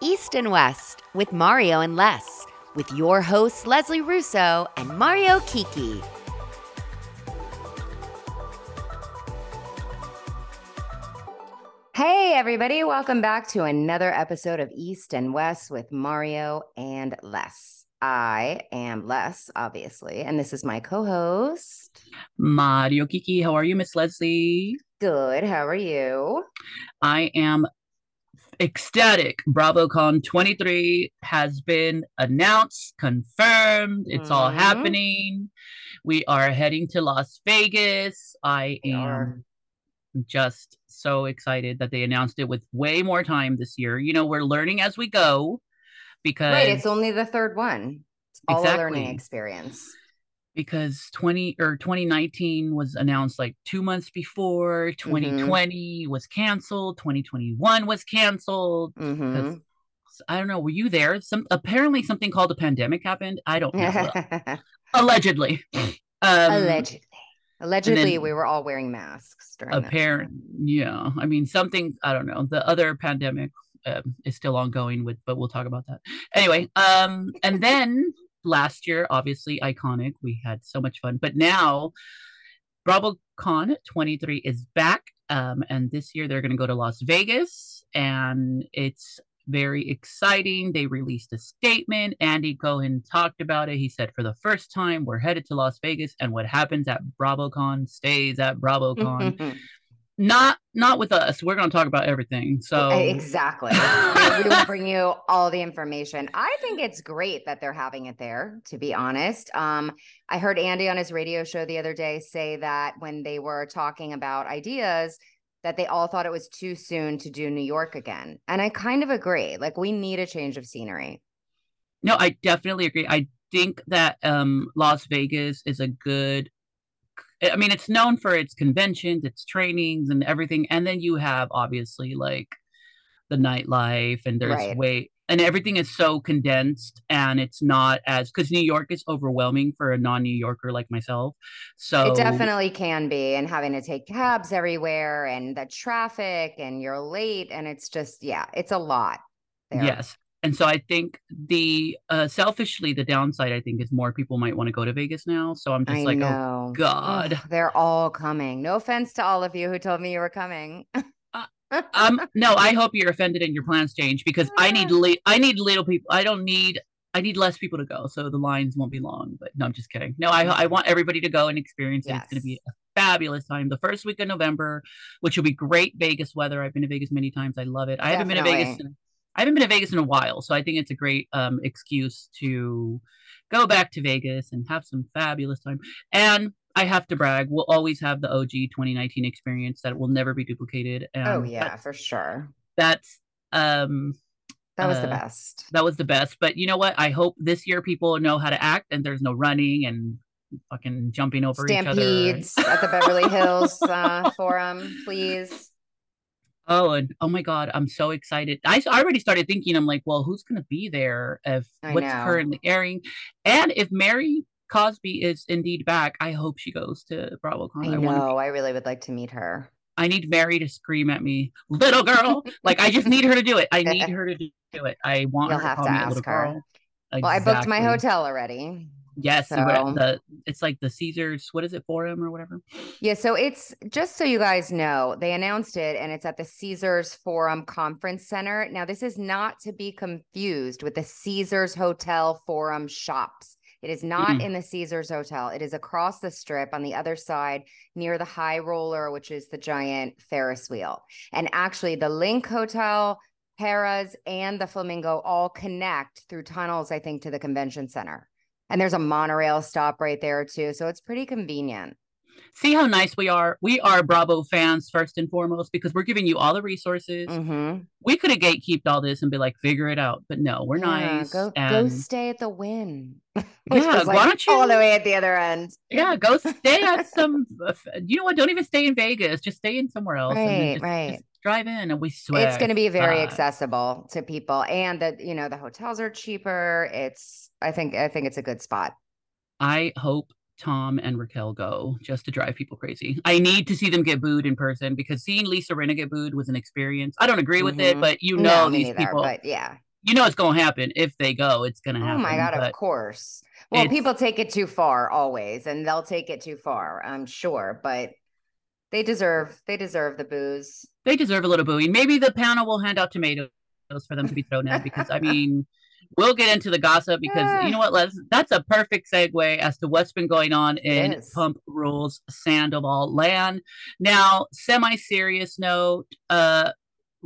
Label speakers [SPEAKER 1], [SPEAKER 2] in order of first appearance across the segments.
[SPEAKER 1] East and West with Mario and Les, with your hosts Leslie Russo and Mario Kiki. Hey, everybody, welcome back to another episode of East and West with Mario and Les. I am Les, obviously, and this is my co host,
[SPEAKER 2] Mario Kiki. How are you, Miss Leslie?
[SPEAKER 1] Good. How are you?
[SPEAKER 2] I am ecstatic. BravoCon 23 has been announced, confirmed. It's mm-hmm. all happening. We are heading to Las Vegas. I we am are. just so excited that they announced it with way more time this year. You know, we're learning as we go because
[SPEAKER 1] Right, it's only the third one. It's all exactly. a learning experience
[SPEAKER 2] because 20 or 2019 was announced like two months before 2020 mm-hmm. was canceled 2021 was canceled mm-hmm. i don't know were you there? Some apparently something called a pandemic happened i don't know. Allegedly. Um,
[SPEAKER 1] allegedly. allegedly then, we were all wearing masks during
[SPEAKER 2] apparent yeah i mean something i don't know the other pandemic uh, is still ongoing with but we'll talk about that. Anyway um and then last year, obviously iconic. We had so much fun. But now, BravoCon 23 is back. Um, and this year they're going to go to Las Vegas. And it's very exciting. They released a statement. Andy Cohen talked about it. He said, for the first time, we're headed to Las Vegas, and what happens at BravoCon stays at BravoCon. Not not with us. We're going to talk about everything so.
[SPEAKER 1] Exactly. We will bring you all the information. I think it's great that they're having it there to be honest. Um i heard andy on his radio show the other day say that when they were talking about ideas that they all thought it was too soon to do new york again. And i kind of agree. Like we need a change of scenery.
[SPEAKER 2] No i definitely agree. I think that um las vegas is a good I mean, it's known for its conventions, its trainings, and everything. And then you have obviously like the nightlife, and there's right. way and everything is so condensed, and it's not as because New York is overwhelming for a non-New Yorker like myself. So
[SPEAKER 1] it definitely can be, and having to take cabs everywhere, and the traffic, and you're late, and it's just yeah, it's a lot.
[SPEAKER 2] There. Yes, and so I think the uh, selfishly the downside I think is more people might want to go to Vegas now. So I'm just I like, oh, know. oh God, Ugh,
[SPEAKER 1] they're all coming. No offense to all of you who told me you were coming.
[SPEAKER 2] uh, um, no, I hope you're offended and your plans change because I need li- I need little people. I don't need I need less people to go, so the lines won't be long. But no, I'm just kidding. No, I I want everybody to go and experience it. Yes. It's going to be a fabulous time. The first week of November, which will be great Vegas weather. I've been to Vegas many times. I love it. I haven't been to Vegas. In, I haven't been to Vegas in a while, so I think it's a great um, excuse to go back to Vegas and have some fabulous time. And I have to brag, we'll always have the OG 2019 experience that will never be duplicated.
[SPEAKER 1] And oh yeah, for sure.
[SPEAKER 2] That's um
[SPEAKER 1] that was uh, the best.
[SPEAKER 2] That was the best. But you know what? I hope this year people know how to act and there's no running and fucking jumping over
[SPEAKER 1] Stampedes
[SPEAKER 2] each other.
[SPEAKER 1] at the Beverly Hills uh, Forum, please.
[SPEAKER 2] Oh, and oh my God, I'm so excited. I, I already started thinking, I'm like, well, who's going to be there if I what's know. currently airing? And if Mary Cosby is indeed back, I hope she goes to BravoCon.
[SPEAKER 1] I, I know. I really would like to meet her.
[SPEAKER 2] I need Mary to scream at me, little girl. like, I just need her to do it. I need her to do it. I want
[SPEAKER 1] You'll
[SPEAKER 2] her
[SPEAKER 1] have
[SPEAKER 2] to,
[SPEAKER 1] to ask her. Girl. Well, exactly. I booked my hotel already.
[SPEAKER 2] Yes, so, the it's like the Caesars. What is it Forum or whatever?
[SPEAKER 1] Yeah, so it's just so you guys know, they announced it, and it's at the Caesars Forum Conference Center. Now, this is not to be confused with the Caesars Hotel Forum shops. It is not mm-hmm. in the Caesars Hotel. It is across the strip on the other side near the High Roller, which is the giant Ferris wheel. And actually, the LINQ Hotel, Harrah's, and the Flamingo all connect through tunnels, I think, to the convention center. And there's a monorail stop right there too. So it's pretty convenient.
[SPEAKER 2] See how nice we are. We are Bravo fans first and foremost because we're giving you all the resources. Mm-hmm. We could have gatekeeped all this and be like, figure it out, but no, we're yeah, nice.
[SPEAKER 1] Go and... go stay at the Wynn.
[SPEAKER 2] yeah, like why don't you
[SPEAKER 1] all the way at the other end?
[SPEAKER 2] yeah, go stay at some. You know what? Don't even stay in Vegas. Just stay in somewhere else.
[SPEAKER 1] Right,
[SPEAKER 2] just,
[SPEAKER 1] right.
[SPEAKER 2] Just drive in and we swear
[SPEAKER 1] it's going to be very accessible to people and that you know the hotels are cheaper it's i think i think it's a good spot
[SPEAKER 2] i hope tom and raquel go just to drive people crazy i need to see them get booed in person because seeing lisa rinna get booed was an experience i don't agree with mm-hmm. it but you know no, these neither, people
[SPEAKER 1] but yeah
[SPEAKER 2] you know it's going to happen if they go. It's going to happen.
[SPEAKER 1] Oh my god, of course. Well, people take it too far always, and they'll take it too far. I'm sure, but they deserve they deserve the booze.
[SPEAKER 2] They deserve a little booing. Maybe the panel will hand out tomatoes for them to be thrown at because I mean we'll get into the gossip because you know what, Les? That's a perfect segue as to what's been going on in Pump Rules Sandoval land. Now, semi-serious note, uh,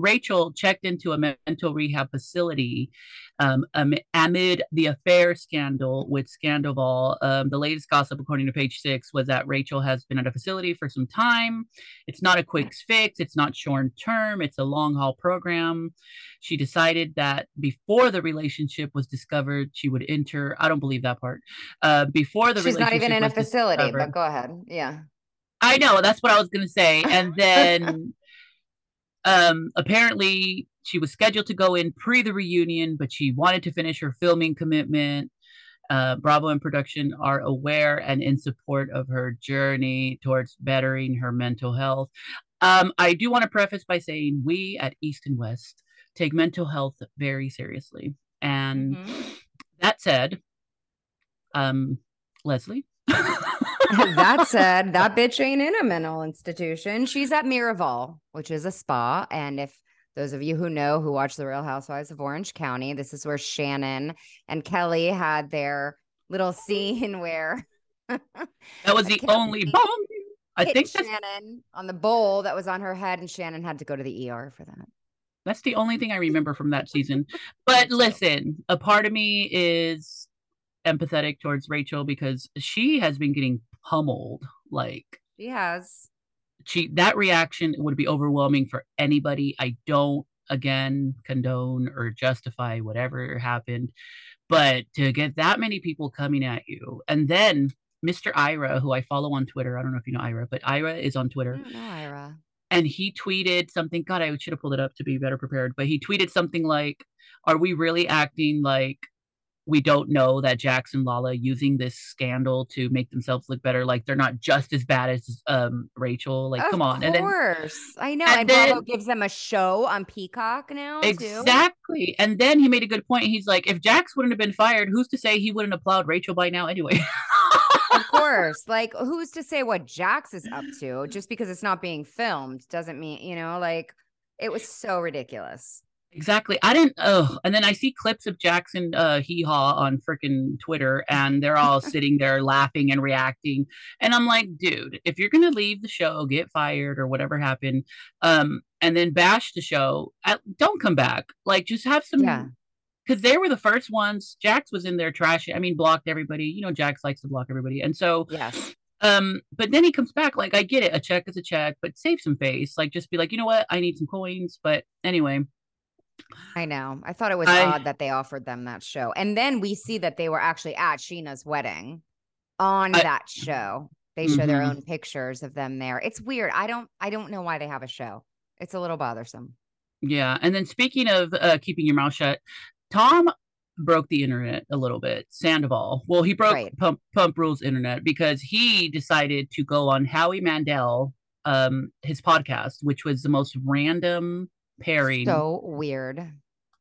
[SPEAKER 2] Rachel checked into a mental rehab facility um, amid the affair scandal with Scandoval. Um, the latest gossip, according to page six, was that Rachel has been at a facility for some time. It's not a quick fix, it's not short term, it's a long haul program. She decided that before the relationship was discovered, she would enter. I don't believe that part. Uh, before the relationship
[SPEAKER 1] she's not even in a facility, but go ahead. Yeah.
[SPEAKER 2] I know that's what I was going to say. And then um, apparently she was scheduled to go in pre the reunion, but she wanted to finish her filming commitment. Uh, Bravo and production are aware and in support of her journey towards bettering her mental health. Um, I do want to preface by saying we at East and West take mental health very seriously. And mm-hmm. that said, um, Leslie.
[SPEAKER 1] that said, that bitch ain't in a mental institution. She's at Miraval, which is a spa. And if those of you who know who watch The Real Housewives of Orange County, this is where Shannon and Kelly had their little scene where
[SPEAKER 2] that was the only bomb. I think
[SPEAKER 1] Shannon on the bowl that was on her head, and Shannon had to go to the ER for that.
[SPEAKER 2] That's the only thing I remember from that season. But listen, a part of me is empathetic towards Rachel because she has been getting pummeled. Like
[SPEAKER 1] she has.
[SPEAKER 2] She that reaction would be overwhelming for anybody. I don't again condone or justify whatever happened, but to get that many people coming at you, and then Mr. Ira, who I follow on Twitter, I don't know if you know Ira, but Ira is on Twitter.
[SPEAKER 1] I don't know Ira.
[SPEAKER 2] And he tweeted something. God, I should have pulled it up to be better prepared. But he tweeted something like, "Are we really acting like we don't know that Jackson Lala using this scandal to make themselves look better. Like they're not just as bad as um Rachel. Like,
[SPEAKER 1] of
[SPEAKER 2] come on.
[SPEAKER 1] Of course. I know. And, and then, Bravo gives them a show on Peacock now.
[SPEAKER 2] Exactly.
[SPEAKER 1] Too.
[SPEAKER 2] And then he made a good point. He's like, if Jax wouldn't have been fired, who's to say he wouldn't have plowed Rachel by now anyway?
[SPEAKER 1] of course. Like, who's to say what Jax is up to? Just because it's not being filmed doesn't mean, you know, like it was so ridiculous.
[SPEAKER 2] Exactly. I didn't. Oh, and then I see clips of Jackson uh, hee haw on freaking Twitter, and they're all sitting there laughing and reacting. And I'm like, dude, if you're gonna leave the show, get fired or whatever happened, um, and then bash the show, don't come back. Like, just have some. Yeah. Because they were the first ones. Jax was in there trashing. I mean, blocked everybody. You know, Jax likes to block everybody, and so
[SPEAKER 1] yes.
[SPEAKER 2] Um, but then he comes back. Like, I get it. A check is a check, but save some face. Like, just be like, you know what? I need some coins. But anyway
[SPEAKER 1] I know. I thought it was I, odd that they offered them that show. And then we see that they were actually at Scheana's wedding on I, that show. They show mm-hmm. their own pictures of them there. It's weird. I don't I don't know why they have a show. It's a little bothersome.
[SPEAKER 2] Yeah. And then speaking of uh, keeping your mouth shut, Tom broke the internet a little bit. Sandoval. Well, he broke right. Pump Pump Rules internet because he decided to go on Howie Mandel um his podcast, which was the most random pairing.
[SPEAKER 1] So weird.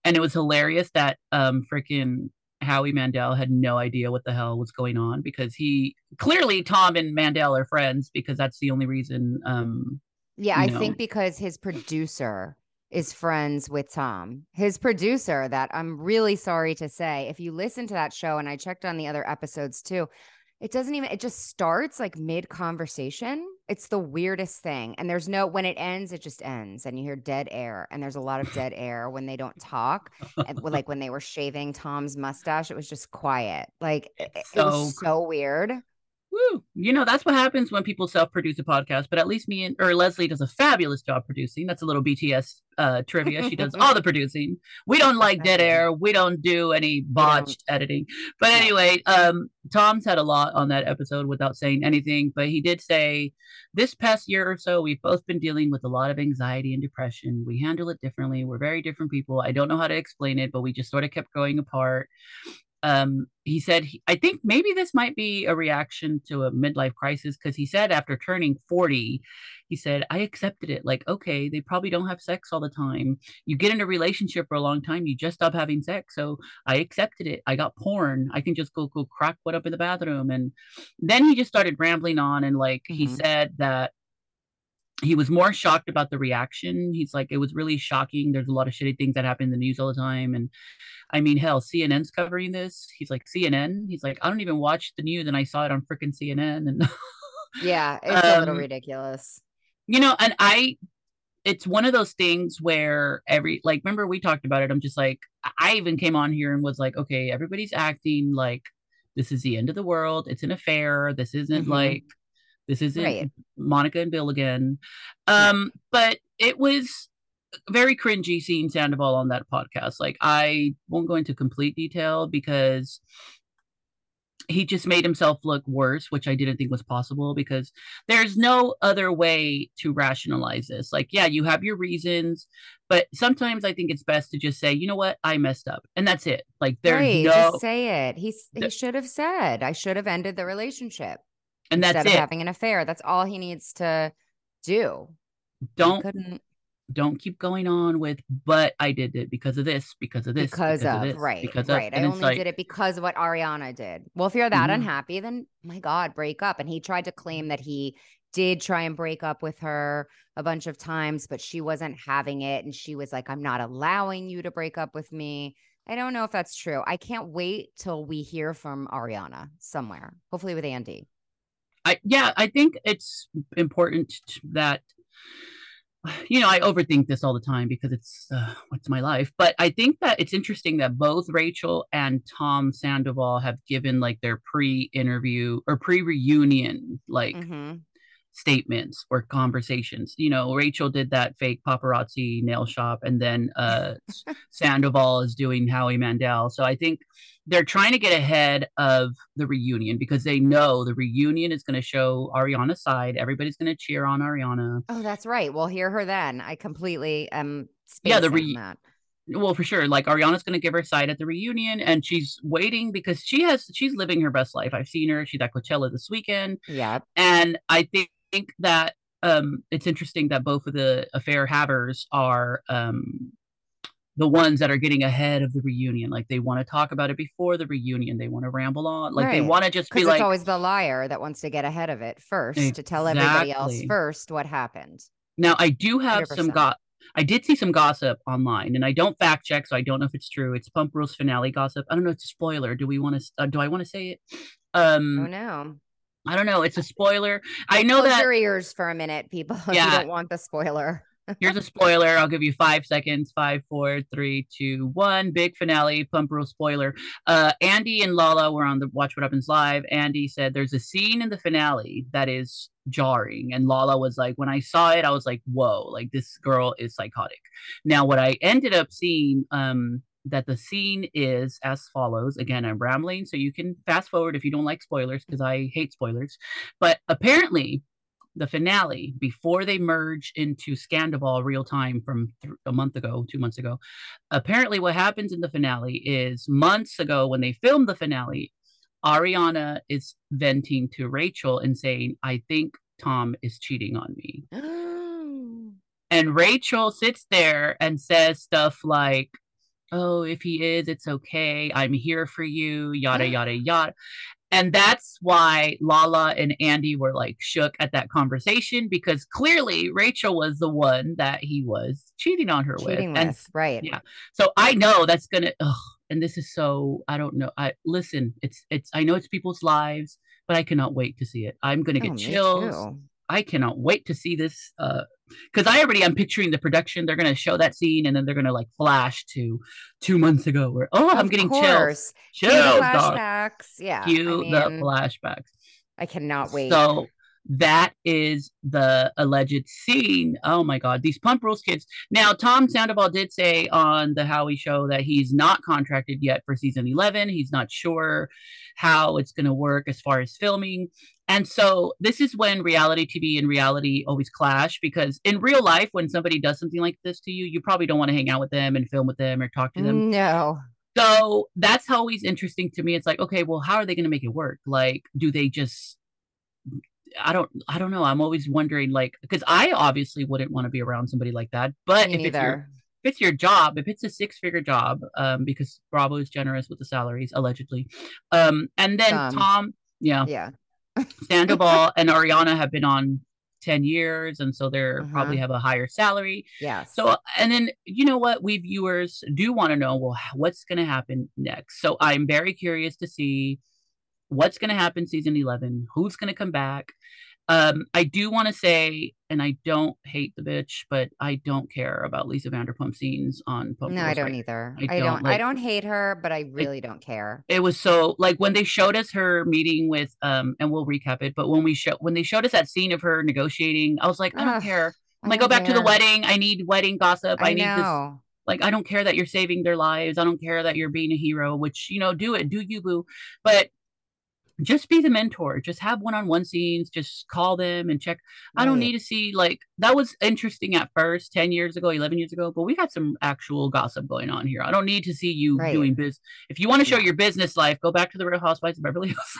[SPEAKER 2] And it was hilarious that um freaking Howie Mandel had no idea what the hell was going on because he clearly Tom and Mandel are friends because that's the only reason. Um,
[SPEAKER 1] yeah, I know. think because his producer is friends with Tom. His producer, that I'm really sorry to say, if you listen to that show, and I checked on the other episodes too, it doesn't even, it just starts like mid conversation. It's the weirdest thing. And there's no, when it ends, it just ends and you hear dead air. And there's a lot of dead air when they don't talk. And like when they were shaving Tom's mustache, it was just quiet. Like it, so, it was so weird.
[SPEAKER 2] Woo. You know, that's what happens when people self produce a podcast. But at least me and or Leslie does a fabulous job producing. That's a little BTS uh, trivia. She does all the producing. We don't like dead air. We don't do any botched editing. But anyway, um, Tom said a lot on that episode without saying anything. But he did say this past year or so, we've both been dealing with a lot of anxiety and depression. We handle it differently. We're very different people. I don't know how to explain it, but we just sort of kept growing apart um, he said, he, I think maybe this might be a reaction to a midlife crisis because he said after turning 40, he said, I accepted it. Like, okay, they probably don't have sex all the time. You get in a relationship for a long time, you just stop having sex. So I accepted it. I got porn. I can just go, go crack what up in the bathroom. And then he just started rambling on. And like, mm-hmm. he said that he was more shocked about the reaction. He's like, it was really shocking. There's a lot of shitty things that happen in the news all the time. And I mean, hell, CNN's covering this. He's like, CNN? He's like, I don't even watch the news and I saw it on freaking CNN. And
[SPEAKER 1] yeah, it's um, a little um, ridiculous.
[SPEAKER 2] You know, and I, it's one of those things where every, like, remember we talked about it. I'm just like, I even came on here and was like, okay, everybody's acting like this is the end of the world. It's an affair. This isn't mm-hmm. like, this isn't right. Monica and Bill again. Um, yeah. but it was very cringy seeing Sandoval on that podcast. Like I won't go into complete detail because he just made himself look worse, which I didn't think was possible because there's no other way to rationalize this. Like, yeah, you have your reasons, but sometimes I think it's best to just say, you know what, I messed up, and that's it. Like, there's right, no
[SPEAKER 1] just say it. He he should have said, I should have ended the relationship,
[SPEAKER 2] and that's
[SPEAKER 1] instead
[SPEAKER 2] it.
[SPEAKER 1] of having an affair. That's all he needs to do.
[SPEAKER 2] Don't don't keep going on with but i did it because of this because of this
[SPEAKER 1] because, because of, of this, right because right of, i only like, did it because of what ariana did well if you're that mm-hmm. unhappy then my god break up and he tried to claim that he did try and break up with her a bunch of times but she wasn't having it and she was like i'm not allowing you to break up with me i don't know if that's true i can't wait till we hear from ariana somewhere hopefully with andy
[SPEAKER 2] I, yeah i think it's important that you know, I overthink this all the time because it's uh, what's my life. But I think that it's interesting that both Rachel and Tom Sandoval have given like their pre-interview or pre-reunion like mm-hmm statements or conversations. You know, Rachel did that fake paparazzi nail shop, and then uh, Sandoval is doing Howie Mandel. So I think they're trying to get ahead of the reunion because they know the reunion is going to show Ariana's side. Everybody's going to cheer on Ariana.
[SPEAKER 1] Oh, that's right. We'll hear her then. I completely am. Yeah, the re- that
[SPEAKER 2] well for sure like ariana's going to give her side at the reunion and she's waiting because she has she's living her best life i've seen her she's at coachella this weekend
[SPEAKER 1] yeah
[SPEAKER 2] and i think think that um, it's interesting that both of the affair havers are um, the ones that are getting ahead of the reunion. Like they want to talk about it before the reunion. They want to ramble on. Like right. they want to just be like.
[SPEAKER 1] It's always the liar that wants to get ahead of it first exactly. to tell everybody else first what happened.
[SPEAKER 2] Now I do have 100%. some got. I did see some gossip online, and I don't fact check, so I don't know if it's true. It's Pump Rules finale gossip. I don't know. It's a spoiler. Do we want to? Uh, do I want to say it?
[SPEAKER 1] Um, oh no.
[SPEAKER 2] I don't know. It's a spoiler. I know
[SPEAKER 1] Close
[SPEAKER 2] that
[SPEAKER 1] your ears for a minute, people. Yeah. you don't want the spoiler.
[SPEAKER 2] Here's a spoiler. I'll give you five seconds. Five, four, three, two, one. Big finale. Pump rule spoiler. Uh, Andy and Lala were on the Watch What Happens Live. Andy said there's a scene in the finale that is jarring. And Lala was like, when I saw it, I was like, whoa, like this girl is psychotic. Now, what I ended up seeing, um, that the scene is as follows. Again, I'm rambling, so you can fast forward if you don't like spoilers because I hate spoilers. But apparently, the finale before they merge into Scandoval real time from th- a month ago, two months ago. Apparently, what happens in the finale is months ago when they filmed the finale, Ariana is venting to Rachel and saying, I think Tom is cheating on me. and Rachel sits there and says stuff like, oh, if he is, it's okay. I'm here for you, yada, yada, yada. And that's why Lala and Andy were like shook at that conversation because clearly Rachel was the one that he was cheating on her cheating with. with. And
[SPEAKER 1] right.
[SPEAKER 2] Yeah. So I know that's gonna and this is so I don't know. I listen, it's it's I know it's people's lives, but I cannot wait to see it. I'm gonna oh, get oh, chills. I cannot wait to see this uh because I already am picturing the production. They're gonna show that scene and then they're gonna like flash to two months ago where oh I'm getting course. chills. Chills.
[SPEAKER 1] flashbacks. Dog. Yeah.
[SPEAKER 2] Cue I mean, the flashbacks.
[SPEAKER 1] I cannot wait.
[SPEAKER 2] So that is the alleged scene. Oh my God, these Pump Rules kids. Now, Tom Sandoval did say on the Howie show that he's not contracted yet for season 11. He's not sure how it's going to work as far as filming. And so this is when reality TV and reality always clash because in real life, when somebody does something like this to you, you probably don't want to hang out with them and film with them or talk to them.
[SPEAKER 1] No.
[SPEAKER 2] So that's always interesting to me. It's like, okay, well, how are they going to make it work? Like, do they just I don't I don't know. I'm always wondering like because I obviously wouldn't want to be around somebody like that. But
[SPEAKER 1] Me
[SPEAKER 2] if it's your if it's your job, if it's a six figure job, um, because Bravo is generous with the salaries, allegedly. Um, and then
[SPEAKER 1] Some.
[SPEAKER 2] Tom, yeah,
[SPEAKER 1] Yeah.
[SPEAKER 2] Sandoval and Ariana have been on 10 years, and so they're
[SPEAKER 1] Uh-huh.
[SPEAKER 2] probably have a higher salary.
[SPEAKER 1] Yes.
[SPEAKER 2] So, and then you know what? We viewers do want to know, well, what's going to happen next? So I'm very curious to see what's going to happen season 11, who's going to come back. Um, I do want to say, and I don't hate the bitch, but I don't care about Lisa Vanderpump scenes on Pump
[SPEAKER 1] no, I don't either.
[SPEAKER 2] I
[SPEAKER 1] I
[SPEAKER 2] don't,
[SPEAKER 1] don't. I don't hate her, but I really don't care.
[SPEAKER 2] it was so like when they showed us her meeting with um and we'll recap it but when we show when they showed us that scene of her negotiating i was like i don't
[SPEAKER 1] Ugh,
[SPEAKER 2] care. I'm like go back to the wedding. I need wedding gossip. I,
[SPEAKER 1] I
[SPEAKER 2] need this like i don't care that you're saving their lives. I don't care that you're being a hero which you know do it. Do you boo. But just be the mentor just have one-on-one scenes just call them and check i don't need to see like that was interesting at first 10 years ago 11 years ago but we got some actual gossip going on here i don't need to see you
[SPEAKER 1] Right.
[SPEAKER 2] doing biz if you want to show your business life go back to the real housewives of beverly hills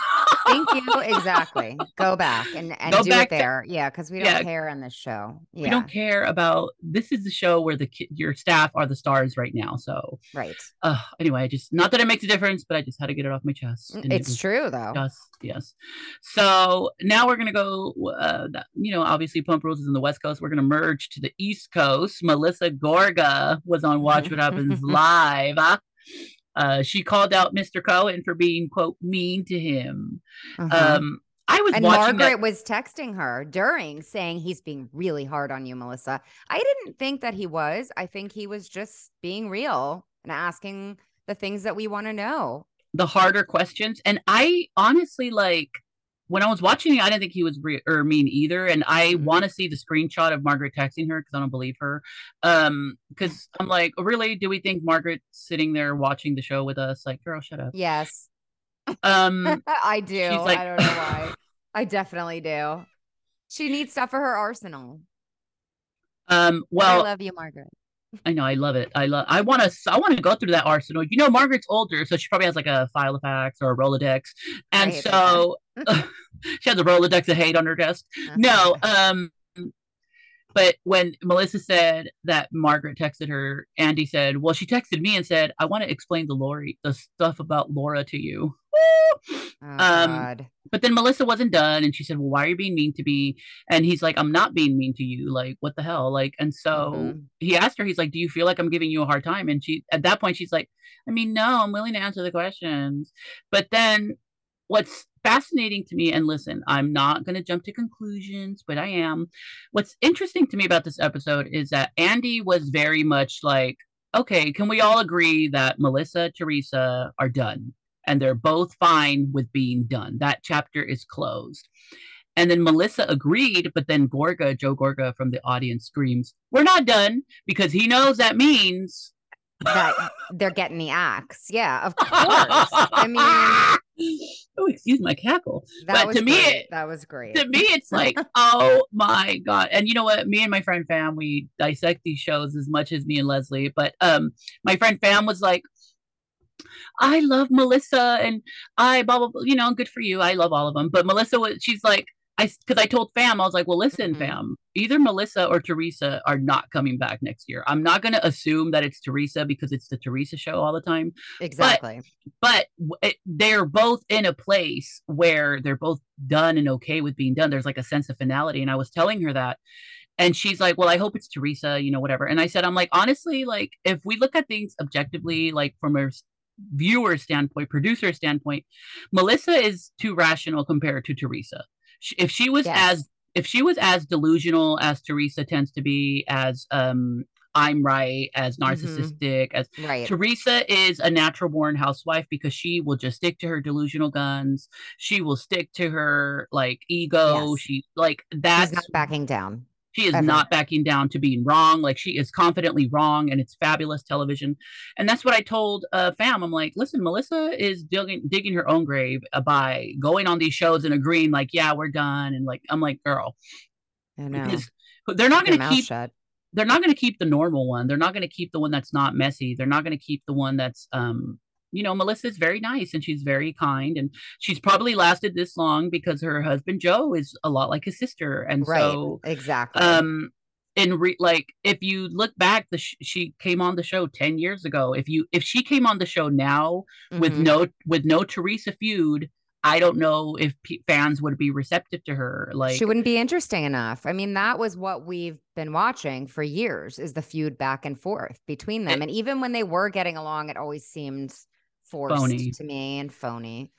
[SPEAKER 1] Thank you. Exactly. Go back and, and
[SPEAKER 2] Go
[SPEAKER 1] do
[SPEAKER 2] back
[SPEAKER 1] it
[SPEAKER 2] to-
[SPEAKER 1] there. yeah, because we don't
[SPEAKER 2] Yeah.
[SPEAKER 1] care on this show. Yeah.
[SPEAKER 2] we don't care about this is the show where the your staff are the stars right now so
[SPEAKER 1] right.
[SPEAKER 2] uh anyway i just not that it makes a difference but i just had to get it off my chest it
[SPEAKER 1] It's
[SPEAKER 2] was
[SPEAKER 1] true though.
[SPEAKER 2] Just yes so now we're gonna go uh you know obviously pump rules is in the west coast we're gonna merge to the east coast melissa gorga was on watch what happens live uh she called out mr cohen for being quote mean to him
[SPEAKER 1] Uh-huh.
[SPEAKER 2] um i was
[SPEAKER 1] and
[SPEAKER 2] watching
[SPEAKER 1] Margaret
[SPEAKER 2] that
[SPEAKER 1] was texting her during saying he's being really hard on you, Melissa. I didn't think that he was. I think he was just being real and asking the things that we want to know.
[SPEAKER 2] The harder questions. And I honestly like when I was watching it, I didn't think he was re- or mean either. And I
[SPEAKER 1] Mhm.
[SPEAKER 2] want to see the screenshot of Margaret texting her because I don't believe her. Um, because I'm like, really, do we think Margaret's sitting there watching the show with us? Like, girl, shut up.
[SPEAKER 1] Yes,
[SPEAKER 2] Um,
[SPEAKER 1] I do.
[SPEAKER 2] like-
[SPEAKER 1] I don't know why. I definitely do. She needs stuff for her arsenal.
[SPEAKER 2] um, well, I
[SPEAKER 1] love you, Margaret.
[SPEAKER 2] I know, I love it. I love. I want to. I want to go through that arsenal. You know, Margaret's older, so she probably has like a file of facts or a Rolodex, and so she has a Rolodex of hate on her desk. no um but when melissa said that margaret texted her andy said well she texted me and said i want to explain the lori the stuff about laura to you
[SPEAKER 1] Oh,
[SPEAKER 2] um, but then melissa wasn't done and she said well why are you being mean to me? And he's like i'm not being mean to you. Like what the hell? Like and so
[SPEAKER 1] Mhm.
[SPEAKER 2] he asked her he's like do you feel like i'm giving you a hard time? And she at that point she's like i mean no i'm willing to answer the questions. But then what's fascinating to me and listen i'm not going to jump to conclusions but i am what's interesting to me about this episode is that andy was very much like okay can we all agree that melissa teresa are done and they're both fine with being done that chapter is closed and then melissa agreed but then gorga joe gorga from the audience screams we're not done because he knows that means
[SPEAKER 1] that they're getting the axe. Yeah, of course. I mean,
[SPEAKER 2] oh, excuse my cackle.
[SPEAKER 1] that
[SPEAKER 2] But to me,
[SPEAKER 1] great.
[SPEAKER 2] it-
[SPEAKER 1] that was great.
[SPEAKER 2] To me, it's like, oh my god! And you know what? Me and my friend Fam, we dissect these shows as much as me and Leslie. But um, my friend Fam was like, I love Melissa, and I blah blah. blah you know, good for you. I love all of them. But Melissa was, she's like, I because I told Fam, I was like, well, listen,
[SPEAKER 1] Mhm.
[SPEAKER 2] Fam, either Melissa or Teresa are not coming back next year. I'm not going to assume that it's Teresa because it's the Teresa show all the time
[SPEAKER 1] exactly.
[SPEAKER 2] but w- it, they're both in a place where they're both done and okay with being done. There's like a sense of finality. And I was telling her that. And she's like, Well, I hope it's Teresa, you know, whatever. And I said, I'm like, honestly, like, if we look at things objectively, like from a viewer standpoint, producer standpoint, Melissa is too rational compared to Teresa. If she was
[SPEAKER 1] Yes.
[SPEAKER 2] as if she was as delusional as Teresa tends to be, as um I'm right, as narcissistic, as
[SPEAKER 1] right.
[SPEAKER 2] Teresa is a natural born housewife because she will just stick to her delusional guns. She will stick to her like ego.
[SPEAKER 1] Yes.
[SPEAKER 2] She like
[SPEAKER 1] She's
[SPEAKER 2] that's
[SPEAKER 1] not backing down.
[SPEAKER 2] She is
[SPEAKER 1] ever.
[SPEAKER 2] not backing down to being wrong. Like she is confidently wrong, and it's fabulous television. And that's what I told uh, fam. I'm like, listen, Melissa is digging digging her own grave by going on these shows and agreeing, like, yeah, we're done. And like, I'm like, girl,
[SPEAKER 1] I know.
[SPEAKER 2] because they're not going to keep
[SPEAKER 1] shut.
[SPEAKER 2] they're not going to keep the normal one. They're not going to keep the one that's not messy. They're not going to keep the one that's um you know, Melissa's very nice and she's very kind and she's probably lasted this long because her husband Joe is a lot like his sister. And
[SPEAKER 1] Right.
[SPEAKER 2] so
[SPEAKER 1] Exactly.
[SPEAKER 2] um in re- like if you look back the sh- she came on the show 10 years ago if you if she came on the show now with
[SPEAKER 1] Mhm.
[SPEAKER 2] no with no Teresa feud I don't know if p- fans would be receptive to her like
[SPEAKER 1] she wouldn't be interesting enough. I mean, that was what we've been watching for years is the feud back and forth between them.
[SPEAKER 2] It-
[SPEAKER 1] and even when they were getting along, it always seemed forced
[SPEAKER 2] Phony.
[SPEAKER 1] to me and phony.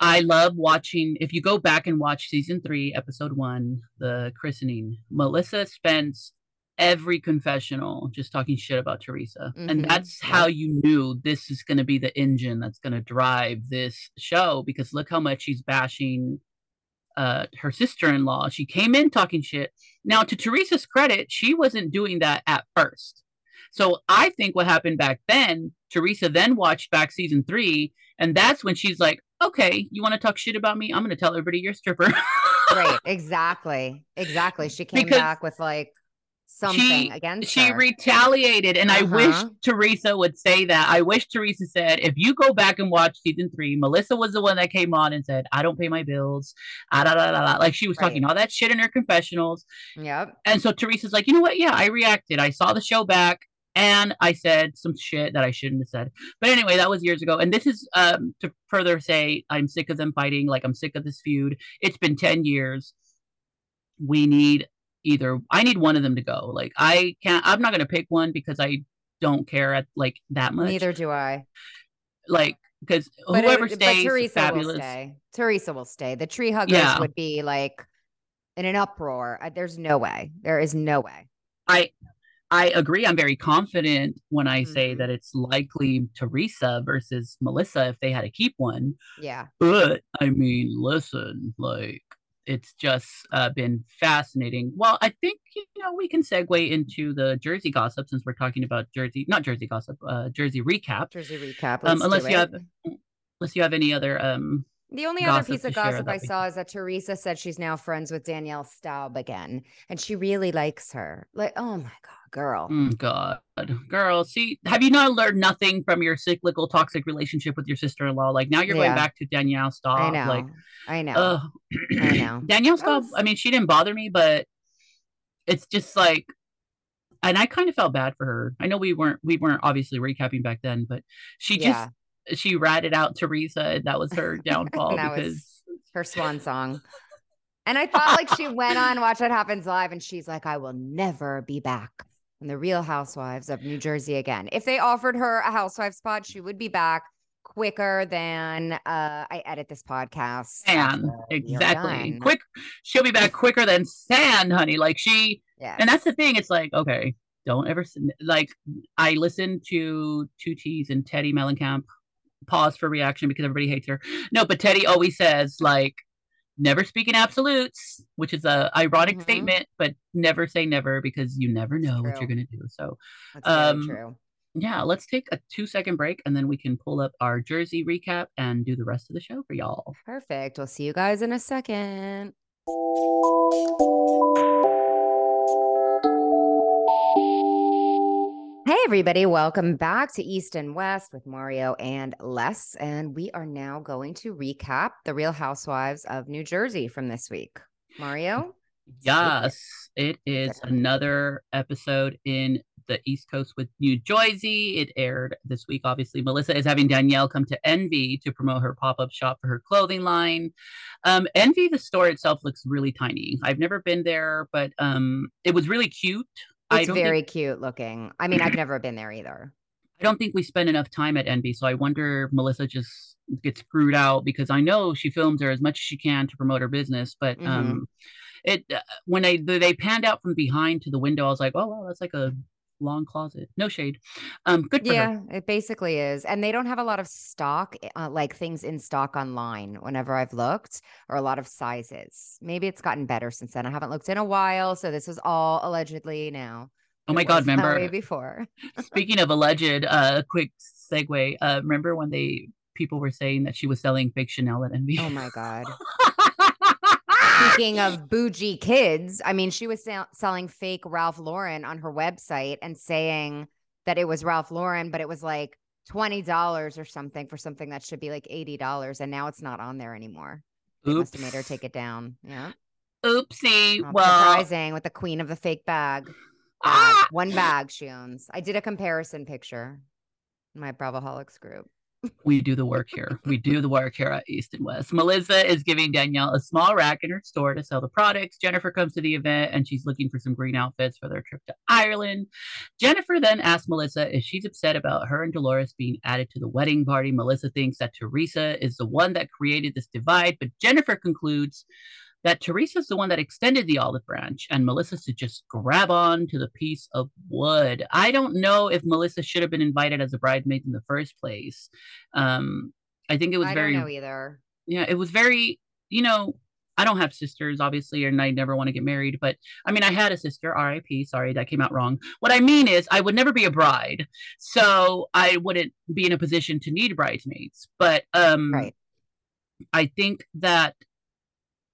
[SPEAKER 2] I love watching. If you go back and watch season three, episode one, the christening, Melissa spends every confessional just talking shit about Teresa.
[SPEAKER 1] Mhm,
[SPEAKER 2] And that's how you knew this is going to be the engine that's going to drive this show because look how much she's bashing uh, her sister in law. She came in talking shit. Now, to Teresa's credit, she wasn't doing that at first. So I think what happened back then, Teresa then watched back season three, and that's when she's like, okay, you want to talk shit about me? I'm going to tell everybody you're a stripper.
[SPEAKER 1] right. Exactly. Exactly. She came
[SPEAKER 2] Because
[SPEAKER 1] back with like something against
[SPEAKER 2] she
[SPEAKER 1] her.
[SPEAKER 2] retaliated, and I wish
[SPEAKER 1] Uh-huh.
[SPEAKER 2] Teresa would say that. I wish Teresa said, if you go back and watch season three, Melissa was the one that came on and said, I don't pay my bills. Ah, da, da, da, da. Like she was talking all that shit in her confessionals.
[SPEAKER 1] yep.
[SPEAKER 2] And so Teresa's like, you know what? Yeah, I reacted. I saw the show back and I said some shit that I shouldn't have said. But anyway, that was years ago. And this is um to further say I'm sick of them fighting. Like I'm sick of this feud. It's been 10 years. We need either I need one of them to go. Like I can't I'm not gonna pick one because I don't care at like that much.
[SPEAKER 1] Neither do I.
[SPEAKER 2] Like because whoever
[SPEAKER 1] it, but Teresa
[SPEAKER 2] fabulous.
[SPEAKER 1] will stay. Teresa will stay. The tree huggers
[SPEAKER 2] Yeah.
[SPEAKER 1] would be like in an uproar. There's no way. There is no way.
[SPEAKER 2] I I agree. I'm very confident when I say
[SPEAKER 1] Mhm.
[SPEAKER 2] that it's likely Teresa versus Melissa if they had to keep one.
[SPEAKER 1] Yeah.
[SPEAKER 2] But I mean, listen, like it's just uh, been fascinating. Well, I think you know we can segue into the Jersey gossip since we're talking about Jersey, not Jersey gossip, uh, Jersey recap.
[SPEAKER 1] Jersey recap.
[SPEAKER 2] Um, unless you have, unless you have any other um
[SPEAKER 1] The only other piece of gossip I saw is that Teresa said she's now friends with Danielle Staub again, and she really likes her. Like, oh my god, girl.
[SPEAKER 2] Mm, God, girl, see, have you not learned nothing from your cyclical toxic relationship with your sister-in-law? Like now you're
[SPEAKER 1] Yeah.
[SPEAKER 2] going back to Danielle Staub.
[SPEAKER 1] I know.
[SPEAKER 2] Like,
[SPEAKER 1] I know.
[SPEAKER 2] ugh.
[SPEAKER 1] I know.
[SPEAKER 2] Danielle Staub.
[SPEAKER 1] was-
[SPEAKER 2] I mean, she didn't bother me, but it's just like, and I kind of felt bad for her. I know we weren't we weren't obviously recapping back then, but she
[SPEAKER 1] Yeah.
[SPEAKER 2] just she ratted out Teresa, and that was her downfall
[SPEAKER 1] that
[SPEAKER 2] because.
[SPEAKER 1] was her swan song. And I thought like she went on Watch What Happens Live and she's like, I will never be back in the Real Housewives of New Jersey again. If they offered her a housewife spot, she would be back quicker than uh, I edit this podcast.
[SPEAKER 2] Sand,
[SPEAKER 1] after we are
[SPEAKER 2] exactly. Quick, she'll be back quicker than sand, honey. Like she,
[SPEAKER 1] Yes.
[SPEAKER 2] and that's the thing. It's like, okay, don't ever like. I listened to Two T's and Teddi Mellencamp. Pause for reaction because everybody hates her. No, but Teddi always says like, never speak in absolutes, which is a ironic
[SPEAKER 1] Mhm.
[SPEAKER 2] statement, but never say never because you never know what you're gonna do. So
[SPEAKER 1] That's
[SPEAKER 2] um,
[SPEAKER 1] true.
[SPEAKER 2] yeah, let's take a two second break and then we can pull up our Jersey recap and do the rest of the show for y'all.
[SPEAKER 1] Perfect. We'll see you guys in a second. Everybody, welcome back to East and West with Mario and Les. And we are now going to recap the Real Housewives of New Jersey from this week. Mario?
[SPEAKER 2] Yes, it is another episode in the East Coast with New Jersey. It aired this week. Obviously, Melissa is having Danielle come to Envy to promote her pop up shop for her clothing line. Um, Envy, the store itself looks really tiny. I've never been there, but um, it was really cute.
[SPEAKER 1] It's very
[SPEAKER 2] think,
[SPEAKER 1] cute looking. I mean, I've never been there either.
[SPEAKER 2] I don't think we spend enough time at Envy, so I wonder Melissa just gets screwed out because I know she films her as much as she can to promote her business, but
[SPEAKER 1] Mhm.
[SPEAKER 2] um, it uh, when they they panned out from behind to the window, I was like, oh wow, that's like a long closet. No shade. Um, good for her.
[SPEAKER 1] Yeah, it basically is. And they don't have a lot of stock, uh, like things in stock online whenever I've looked, or a lot of sizes. Maybe it's gotten better since then. I haven't looked in a while. So this was all allegedly now.
[SPEAKER 2] Oh my God, remember-
[SPEAKER 1] before.
[SPEAKER 2] Speaking of alleged, uh, quick segue. Uh, remember when they people were saying that she was selling fake Chanel at Envy?
[SPEAKER 1] Oh my God. Speaking of bougie kids, I mean, she was sell- selling fake Ralph Lauren on her website and saying that it was Ralph Lauren, but it was like twenty dollars or something for something that should be like eighty dollars, and now it's not on there anymore. They must have made her take it down. Yeah,
[SPEAKER 2] Oopsie.
[SPEAKER 1] Not
[SPEAKER 2] well,
[SPEAKER 1] surprising with the queen of the fake bag. Bag.
[SPEAKER 2] ah!
[SPEAKER 1] One bag she owns. I did a comparison picture in my Bravaholics group.
[SPEAKER 2] We do the work here. We do the work here at East and West. Melissa is giving Danielle a small rack in her store to sell the products. Jennifer comes to the event and she's looking for some green outfits for their trip to Ireland. Jennifer then asks Melissa if she's upset about her and Dolores being added to the wedding party. Melissa thinks that Teresa is the one that created this divide, but Jennifer concludes that Teresa's the one that extended the olive branch and Melissa should just grab on to the piece of wood. I don't know if Melissa should have been invited as a bridesmaid in the first place. Um, I think it was
[SPEAKER 1] I
[SPEAKER 2] very
[SPEAKER 1] don't know either.
[SPEAKER 2] yeah, it was very, you know, I don't have sisters, obviously, and I never want to get married. But I mean, I had a sister, RIP. Sorry, that came out wrong. What I mean is, I would never be a bride, so I wouldn't be in a position to need bridesmaids. But um,
[SPEAKER 1] Right.
[SPEAKER 2] I think that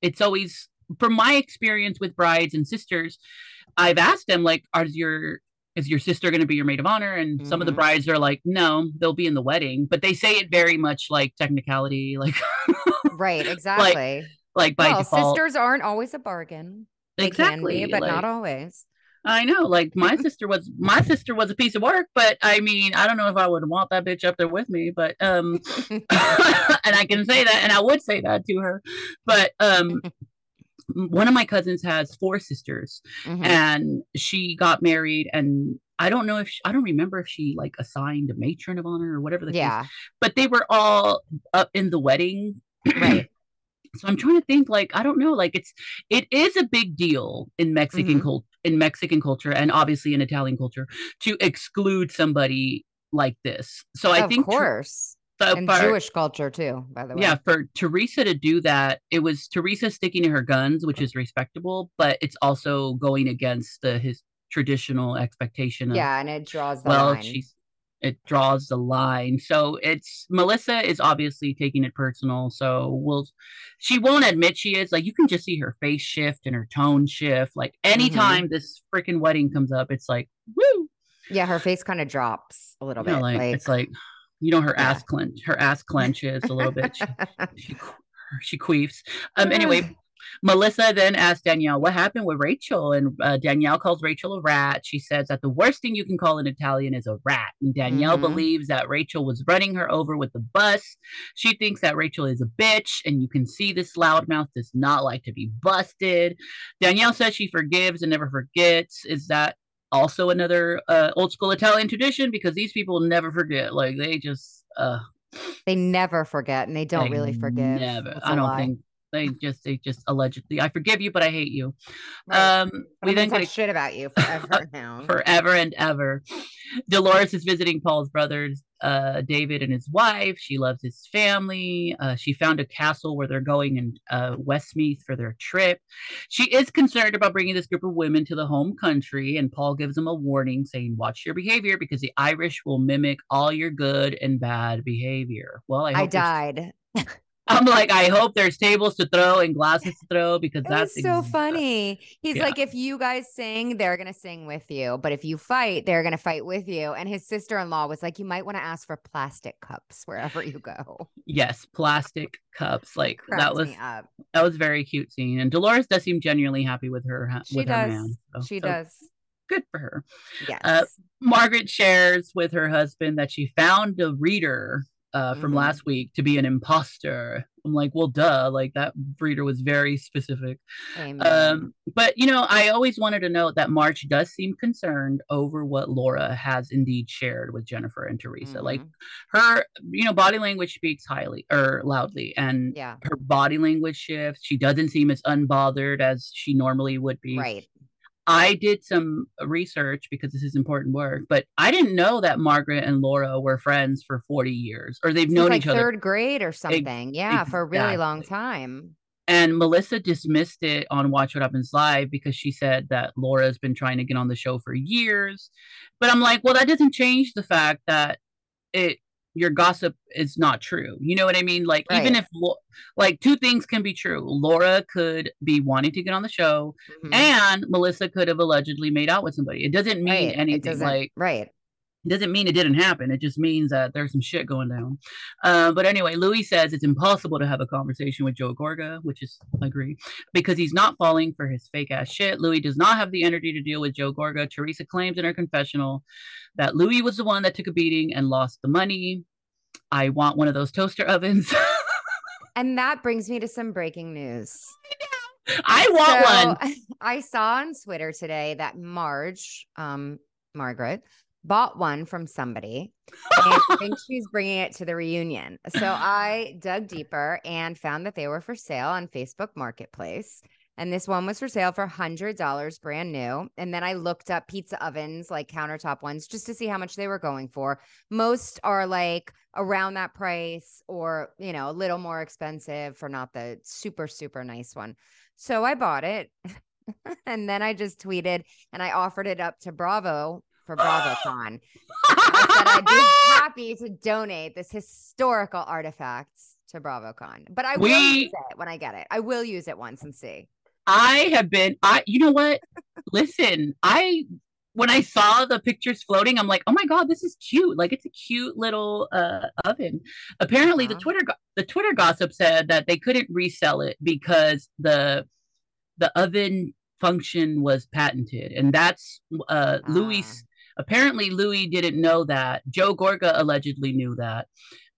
[SPEAKER 2] it's always, from my experience with brides and sisters, I've asked them like, "Are your is your sister going to be your maid of honor?" And some of the
[SPEAKER 1] Mhm.
[SPEAKER 2] brides are like, "No, they'll be in the wedding," but they say it very much like technicality, like
[SPEAKER 1] Right, exactly.
[SPEAKER 2] like by
[SPEAKER 1] well,
[SPEAKER 2] default.
[SPEAKER 1] sisters aren't always a bargain. They
[SPEAKER 2] exactly,
[SPEAKER 1] can be, but
[SPEAKER 2] like,
[SPEAKER 1] not always.
[SPEAKER 2] I know, like my sister was my sister was a piece of work, but I mean, I don't know if I would want that bitch up there with me, but um, and I can say that, and I would say that to her, but um, one of my cousins has four sisters,
[SPEAKER 1] Mhm.
[SPEAKER 2] and she got married, and I don't know if she, I don't remember if she like assigned a matron of honor or whatever the case,
[SPEAKER 1] Yeah,
[SPEAKER 2] but they were all up in the wedding,
[SPEAKER 1] right.
[SPEAKER 2] so i'm trying to think like i don't know like it's it is a big deal in mexican
[SPEAKER 1] Mhm.
[SPEAKER 2] culture in mexican culture and obviously in italian culture to exclude somebody like this so i
[SPEAKER 1] of
[SPEAKER 2] think Ter-
[SPEAKER 1] course.
[SPEAKER 2] so
[SPEAKER 1] and
[SPEAKER 2] for-
[SPEAKER 1] Jewish culture too, by the way.
[SPEAKER 2] yeah for teresa to do that it was teresa sticking to her guns which is respectable but it's also going against the his traditional expectation of
[SPEAKER 1] Yeah, and it draws the
[SPEAKER 2] well
[SPEAKER 1] line.
[SPEAKER 2] she's it draws the line so it's melissa is obviously taking it personal so we'll she won't admit she is like you can just see her face shift and her tone shift like
[SPEAKER 1] Mm-hmm.
[SPEAKER 2] anytime this freaking wedding comes up it's like woo
[SPEAKER 1] yeah, her face kind of drops a little
[SPEAKER 2] you know,
[SPEAKER 1] bit.
[SPEAKER 2] like,
[SPEAKER 1] Like,
[SPEAKER 2] it's like you know her
[SPEAKER 1] Yeah.
[SPEAKER 2] ass clench her ass clenches a little bit she, she, she queefs um anyway Melissa then asked Danielle what happened with Rachel, and uh, Danielle calls Rachel a rat. She says that the worst thing you can call an Italian is a rat. And Danielle
[SPEAKER 1] Mhm.
[SPEAKER 2] believes that Rachel was running her over with the bus. She thinks that Rachel is a bitch, and you can see this loudmouth does not like to be busted. Danielle says she forgives and never forgets. Is that also another uh, old school Italian tradition? Because these people never forget. Like they just. Uh,
[SPEAKER 1] they never forget, and they don't
[SPEAKER 2] they
[SPEAKER 1] really forgive.
[SPEAKER 2] Never. I don't
[SPEAKER 1] lie.
[SPEAKER 2] think they just they just allegedly. I forgive you, but I hate you.
[SPEAKER 1] Right.
[SPEAKER 2] Um, we
[SPEAKER 1] I'm
[SPEAKER 2] then
[SPEAKER 1] talk shit about you forever now.
[SPEAKER 2] forever and ever. Dolores is visiting Paul's brothers, uh, David and his wife. She loves his family. Uh, she found a castle where they're going in uh, Westmeath for their trip. She is concerned about bringing this group of women to the home country, and Paul gives them a warning saying, Watch your behavior because the Irish will mimic all your good and bad behavior. Well, I,
[SPEAKER 1] I died.
[SPEAKER 2] I'm like, I hope there's tables to throw and glasses to throw because
[SPEAKER 1] It
[SPEAKER 2] that's
[SPEAKER 1] so
[SPEAKER 2] ex-
[SPEAKER 1] funny. He's
[SPEAKER 2] Yeah.
[SPEAKER 1] like, if you guys sing, they're gonna sing with you. But if you fight, they're gonna fight with you. And his sister-in-law was like, you might want to ask for plastic cups wherever you go.
[SPEAKER 2] Yes, plastic cups. Like that was
[SPEAKER 1] up.
[SPEAKER 2] that was a very cute scene, and Dolores does seem genuinely happy with her
[SPEAKER 1] She
[SPEAKER 2] with her
[SPEAKER 1] does.
[SPEAKER 2] man. So-
[SPEAKER 1] She
[SPEAKER 2] so
[SPEAKER 1] does.
[SPEAKER 2] Good for her.
[SPEAKER 1] Uh, yes.
[SPEAKER 2] Margaret shares with her husband that she found a reader uh, from
[SPEAKER 1] Mhm.
[SPEAKER 2] last week to be an imposter. I'm like, well, duh. Like that reader was very specific. Um, but you know, I always wanted to note that Marge does seem concerned over what Laura has indeed shared with Jennifer and Teresa. Like
[SPEAKER 1] Mhm.
[SPEAKER 2] her, you know, body language speaks highly or loudly, and
[SPEAKER 1] yeah.
[SPEAKER 2] her body language shifts. She doesn't seem as unbothered as she normally would be.
[SPEAKER 1] Right.
[SPEAKER 2] I did some research because this is important work, but I didn't know that Margaret and Laura were friends for 40 years or they've
[SPEAKER 1] Since
[SPEAKER 2] known
[SPEAKER 1] like
[SPEAKER 2] each other.
[SPEAKER 1] third grade or something. yeah, for a really long time.
[SPEAKER 2] And Melissa dismissed it on Watch What Happens Live because she said that Laura's been trying to get on the show for years. But I'm like, well, that doesn't change the fact that it your gossip is not true. You know what I mean? Like even if like two things can be true. Laura could be wanting to get on the show
[SPEAKER 1] Mhm.
[SPEAKER 2] and Melissa could have allegedly made out with somebody. It doesn't mean
[SPEAKER 1] right.
[SPEAKER 2] Anything.
[SPEAKER 1] doesn't-
[SPEAKER 2] Like
[SPEAKER 1] right.
[SPEAKER 2] Doesn't mean it didn't happen. It just means that there's some shit going down. Uh, but anyway, Luis says it's impossible to have a conversation with Joe Gorga, which is I agree, because he's not falling for his fake ass shit. Luis does not have the energy to deal with Joe Gorga. Teresa claims in her confessional that Luis was the one that took a beating and lost the money. I want one of those toaster ovens.
[SPEAKER 1] and that brings me to some breaking news.
[SPEAKER 2] I want so, one.
[SPEAKER 1] I saw on Twitter today that Marge, um, Margaret, bought one from somebody and I think she's bringing it to the reunion. So I dug deeper and found that they were for sale on Facebook Marketplace. And this one was for sale for $100 brand new. And then I looked up pizza ovens, like countertop ones, just to see how much they were going for. Most are like around that price or, you know, a little more expensive for not the super, super nice one. So I bought it. and then I just tweeted and I offered it up to Bravo for BravoCon. I said I'd be happy to donate this historical artifact to BravoCon, but I will we, use it when I get it. I will use it once and see.
[SPEAKER 2] I have been. I. You know what? Listen, I when I saw the pictures floating, I'm like, oh my god, this is cute. Like it's a cute little uh, oven. Apparently, uh-huh. the Twitter the Twitter gossip said that they couldn't resell it because the the oven function was patented, and that's uh, uh. Luis Apparently, Luis didn't know that. Joe Gorga allegedly knew that.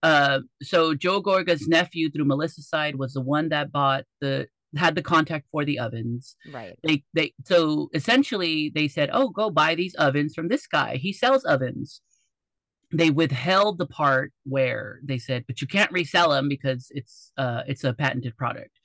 [SPEAKER 2] Uh, so Joe Gorga's nephew, through Melissa's side, was the one that bought the had the contact for the ovens.
[SPEAKER 1] Right.
[SPEAKER 2] They they so essentially they said, "Oh, go buy these ovens from this guy. He sells ovens." They withheld the part where they said, "But you can't resell them because it's uh it's a patented product."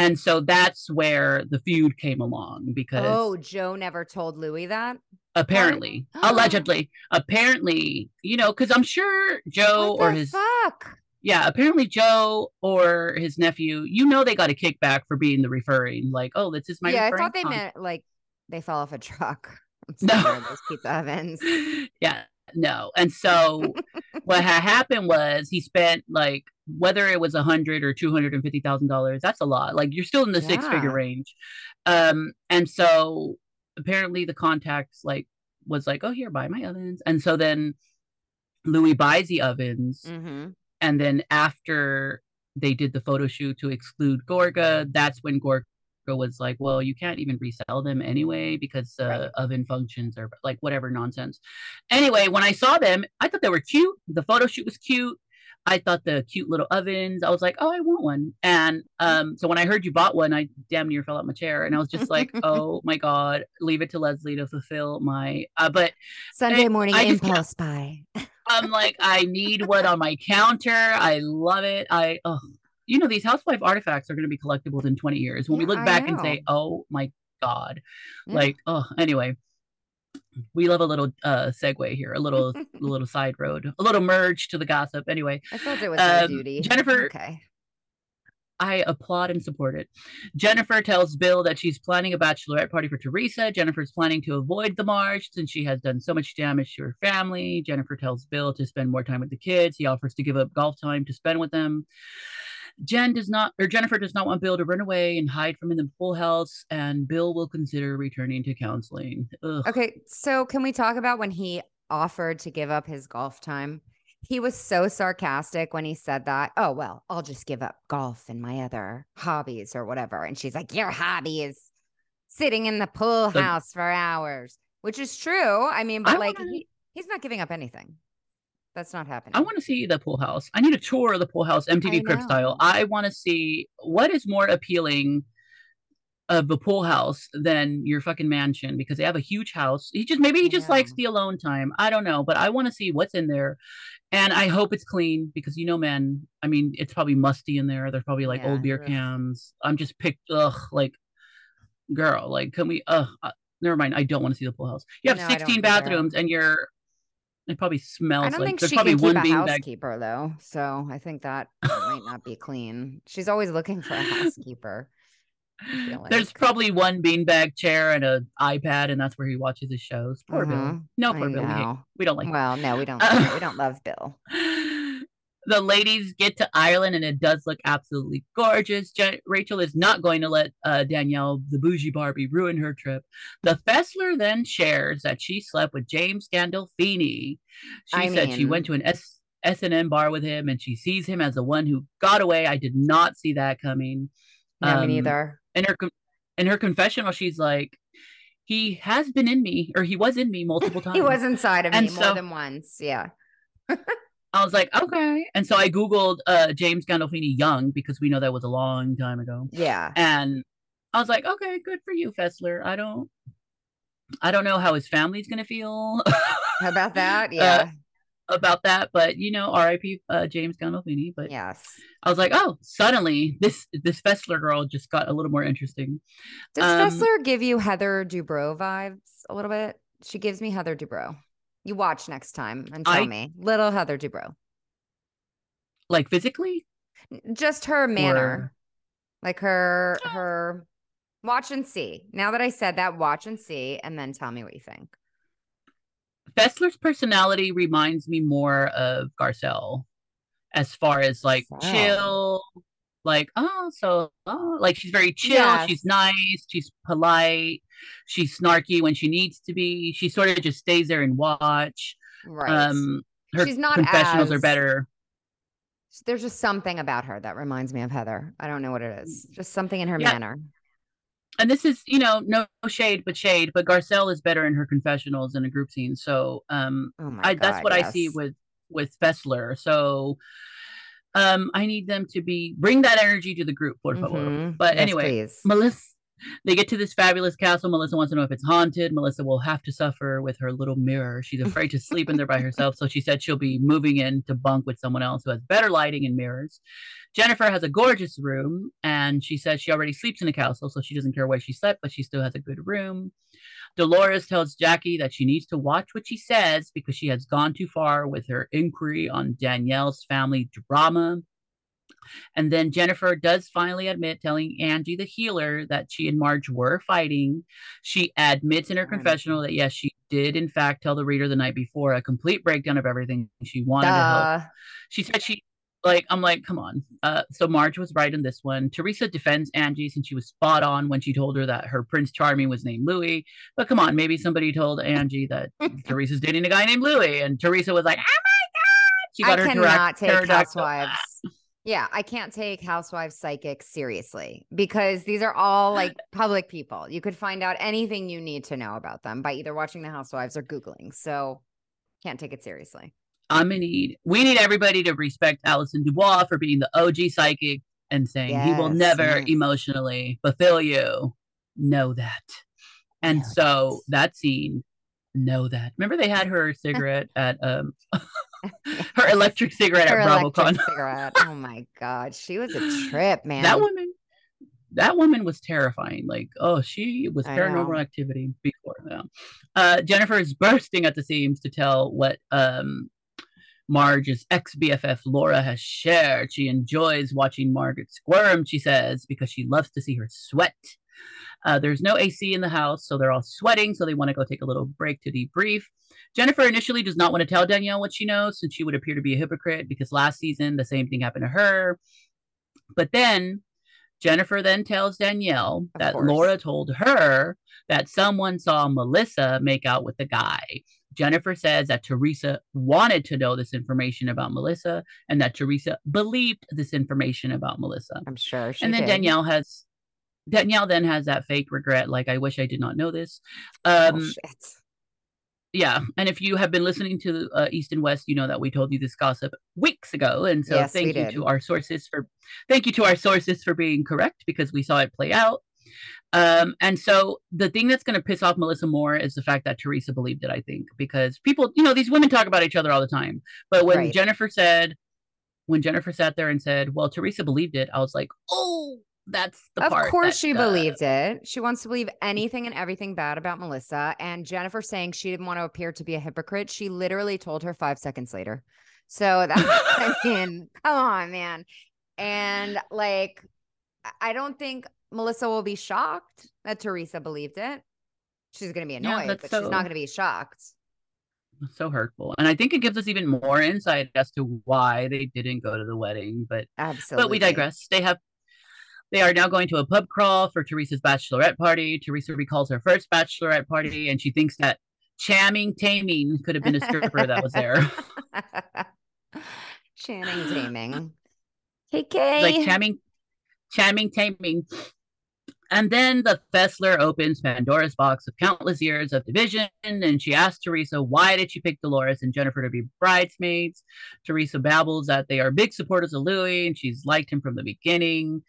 [SPEAKER 2] And so that's where the feud came along because
[SPEAKER 1] Oh, Joe never told Luis that?
[SPEAKER 2] apparently. Allegedly. Apparently you know because i'm sure joe or his
[SPEAKER 1] fuck?
[SPEAKER 2] Yeah apparently joe or his nephew you know they got a kickback for being the referring like oh this is my
[SPEAKER 1] yeah i thought they meant like they fell off a truck. No. those pizza ovens.
[SPEAKER 2] Yeah no and so what had happened was he spent like whether it was a hundred or two hundred and fifty thousand dollars that's a lot like you're still in the yeah. six figure range um and so apparently the contacts like was like, oh here, buy my ovens. And so then Luis buys the ovens. Mm-hmm. And then after they did the photo shoot to exclude Gorga, that's when Gorga was like, well, you can't even resell them anyway because uh, right. oven functions or like whatever nonsense. Anyway, when I saw them, I thought they were cute. The photo shoot was cute. I thought the cute little ovens. I was like, oh, I want one. And um, so when I heard you bought one, I damn near fell out my chair, and I was just like, oh my god, leave it to Leslie to fulfill my. Uh, but
[SPEAKER 1] Sunday morning I, impulse buy.
[SPEAKER 2] I'm like, I need one on my counter. I love it. I oh, you know, these housewife artifacts are going to be collectibles in 20 years. When yeah, we look back and say, oh my god, yeah. like oh, anyway we love a little uh segue here, a little a little side road, a little merge to the gossip. Anyway,
[SPEAKER 1] I thought it was um, duty.
[SPEAKER 2] Jennifer, okay. I applaud and support it. Jennifer tells Bill that she's planning a bachelorette party for Teresa. Jennifer's planning to avoid the march since she has done so much damage to her family. Jennifer tells Bill to spend more time with the kids. He offers to give up golf time to spend with them. Jen does not, or Jennifer does not want Bill to run away and hide from in the pool house, and Bill will consider returning to counseling.
[SPEAKER 1] Ugh. Okay, so can we talk about when he offered to give up his golf time? He was so sarcastic when he said that. Oh, well, I'll just give up golf and my other hobbies or whatever. And she's like, Your hobby is sitting in the pool house for hours, which is true. I mean, but I like, wanna... he, he's not giving up anything. That's not happening.
[SPEAKER 2] I want to see the pool house. I need a tour of the pool house, MTV Crib style. I want to see what is more appealing of the pool house than your fucking mansion because they have a huge house. He just maybe he just likes the alone time. I don't know, but I want to see what's in there. And I hope it's clean because you know, man, I mean, it's probably musty in there. There's probably like yeah, old beer cans. I'm just picked ugh, like girl, like can we uh, uh never mind. I don't want to see the pool house. You have no, 16 bathrooms and you're it probably smells. I don't like, think she probably
[SPEAKER 1] can keep a housekeeper bag. though, so I think that might not be clean. She's always looking for a housekeeper.
[SPEAKER 2] Like. There's probably one beanbag chair and an iPad, and that's where he watches his shows. Poor Bill. Mm-hmm. No, poor Bill. We, we, don't like.
[SPEAKER 1] Well, no, we don't. Uh, we don't love Bill.
[SPEAKER 2] the ladies get to Ireland and it does look absolutely gorgeous. Je- Rachel is not going to let uh, Danielle, the bougie Barbie, ruin her trip. The Fessler then shares that she slept with James Gandolfini. She
[SPEAKER 1] I
[SPEAKER 2] said she went to an S. S&M bar with him and she sees him as the one who got away. I did not see that coming.
[SPEAKER 1] No, me
[SPEAKER 2] Um,
[SPEAKER 1] neither.
[SPEAKER 2] In her in her confessional she's like he has been in me or he was in me multiple times.
[SPEAKER 1] He was inside of
[SPEAKER 2] And
[SPEAKER 1] me more than once. Yeah.
[SPEAKER 2] I was like, okay. And so I Googled uh, James Gandolfini young because we know that was a long time ago.
[SPEAKER 1] Yeah.
[SPEAKER 2] And I was like, okay, good for you, Fessler. I don't, I don't know how his family's gonna feel
[SPEAKER 1] about that?
[SPEAKER 2] Uh,
[SPEAKER 1] Yeah.
[SPEAKER 2] about that, but you know, R.I.P. Uh, James Gandolfini. But
[SPEAKER 1] yes.
[SPEAKER 2] I was like, oh, suddenly this this Fessler girl just got a little more interesting.
[SPEAKER 1] Does
[SPEAKER 2] um,
[SPEAKER 1] Fessler give you Heather Dubrow vibes a little bit? She gives me Heather Dubrow. You watch next time and tell
[SPEAKER 2] I-
[SPEAKER 1] me. Little Heather Dubrow.
[SPEAKER 2] Like physically,
[SPEAKER 1] Just her manner.
[SPEAKER 2] or
[SPEAKER 1] Like her her watch and see. Now that I said that, watch and see, and then tell me what you think.
[SPEAKER 2] Fessler's personality reminds me more of Garcelle as far as like chill, like, oh, so, oh, like she's very chill,
[SPEAKER 1] Yes.
[SPEAKER 2] she's nice, she's polite, she's snarky when she needs to be. She sort of just stays there and watch.
[SPEAKER 1] Right.
[SPEAKER 2] Um, her
[SPEAKER 1] She's not
[SPEAKER 2] confessionals are better.
[SPEAKER 1] There's just something about her that reminds me of Heather. I don't know what it is. Just something in her
[SPEAKER 2] Yeah.
[SPEAKER 1] manner.
[SPEAKER 2] And this is, you know, no shade, but shade. But Garcelle is better in her confessionals than a group scene. So, um,
[SPEAKER 1] Oh
[SPEAKER 2] I,
[SPEAKER 1] god.
[SPEAKER 2] that's what I see with with Fessler. So um I need them to be bring that energy to the group, por favor.
[SPEAKER 1] Mhm.
[SPEAKER 2] But
[SPEAKER 1] Yes,
[SPEAKER 2] anyway,
[SPEAKER 1] please.
[SPEAKER 2] Melissa they get to this fabulous castle. Melissa wants to know if it's haunted. Melissa will have to suffer with her little mirror. She's afraid to sleep in there by herself. So she said she'll be moving in to bunk with someone else who has better lighting and mirrors. Jennifer has a gorgeous room and she says she already sleeps in the castle, so she doesn't care where she slept, but she still has a good room. Dolores tells Jackie that she needs to watch what she says because she has gone too far with her inquiry on Danielle's family drama. And then Jennifer does finally admit, telling Angie the healer, that she and Marge were fighting. She admits in her confessional that yes, she did in fact tell the reader the night before a complete breakdown of everything. She wanted to help. She said she like I'm like, come on. Uh, so Marge was right in this one. Teresa defends Angie since she was spot on when she told her that her Prince Charming was named Luis. But come on, maybe somebody told Angie that Teresa's dating a guy named Luis, and Teresa was like, oh my god. She
[SPEAKER 1] I
[SPEAKER 2] got her
[SPEAKER 1] cannot
[SPEAKER 2] direct
[SPEAKER 1] take housewives. Yeah, I can't take housewives psychics seriously because these are all like public people. You could find out anything you need to know about them by either watching the housewives or Googling. So can't take it seriously.
[SPEAKER 2] I'm gonna need we need everybody to respect Allison DuBois for being the OG psychic and saying he will never
[SPEAKER 1] yes.
[SPEAKER 2] emotionally fulfill you. Know that. And so that scene, know that. Remember they had her cigarette at um her electric cigarette
[SPEAKER 1] Her
[SPEAKER 2] at BravoCon.
[SPEAKER 1] cigarette. Oh my god, she was a trip, man.
[SPEAKER 2] that woman that woman was terrifying like oh she was paranormal activity before now uh jennifer is bursting at the seams to tell what um marge's ex-bff laura has shared she enjoys watching margaret squirm she says because she loves to see her sweat uh, there's no AC in the house, so they're all sweating. So they want to go take a little break to debrief. Jennifer initially does not want to tell Danielle what she knows, since she would appear to be a hypocrite because last season the same thing happened to her. But then Jennifer then tells Danielle
[SPEAKER 1] Of
[SPEAKER 2] that
[SPEAKER 1] course.
[SPEAKER 2] Laura told her that someone saw Melissa make out with the guy. Jennifer says that Teresa wanted to know this information about Melissa and that Teresa believed this information about Melissa.
[SPEAKER 1] I'm sure she
[SPEAKER 2] and then
[SPEAKER 1] did.
[SPEAKER 2] Danielle has Danielle then has that fake regret, like I wish I did not know this. Um,
[SPEAKER 1] Bullshit.
[SPEAKER 2] Yeah, and if you have been listening to uh, East and West, you know that we told you this gossip weeks ago, and so
[SPEAKER 1] Yes,
[SPEAKER 2] thank you
[SPEAKER 1] did.
[SPEAKER 2] to our sources for thank you to our sources for being correct because we saw it play out. Um, and so the thing that's going to piss off Melissa more is the fact that Teresa believed it. I think because people, you know, these women talk about each other all the time, but when
[SPEAKER 1] Right.
[SPEAKER 2] Jennifer said, when Jennifer sat there and said, "Well, Teresa believed it," I was like, "Oh, that's the
[SPEAKER 1] Of
[SPEAKER 2] part."
[SPEAKER 1] course, she believed it. She wants to believe anything and everything bad about Melissa. And Jennifer saying she didn't want to appear to be a hypocrite. She literally told her five seconds later. So that I mean, come on, man. And like, I- don't think Melissa will be shocked that Teresa believed it. She's going to be annoyed,
[SPEAKER 2] that's
[SPEAKER 1] but she's not going to be shocked.
[SPEAKER 2] so hurtful and i think it gives us even more insight as to why they didn't go to the wedding but
[SPEAKER 1] absolutely
[SPEAKER 2] but we digress they have they are now going to a pub crawl for teresa's bachelorette party. Teresa recalls her first bachelorette party and she thinks that chamming taming could have been a stripper that was there.
[SPEAKER 1] Channing taming. Kk
[SPEAKER 2] like chamming chamming taming. And then the Fessler opens Pandora's box of countless years of division, and she asks Teresa why did she pick Dolores and Jennifer to be bridesmaids. Teresa babbles that they are big supporters of Luis, and she's liked him from the beginning.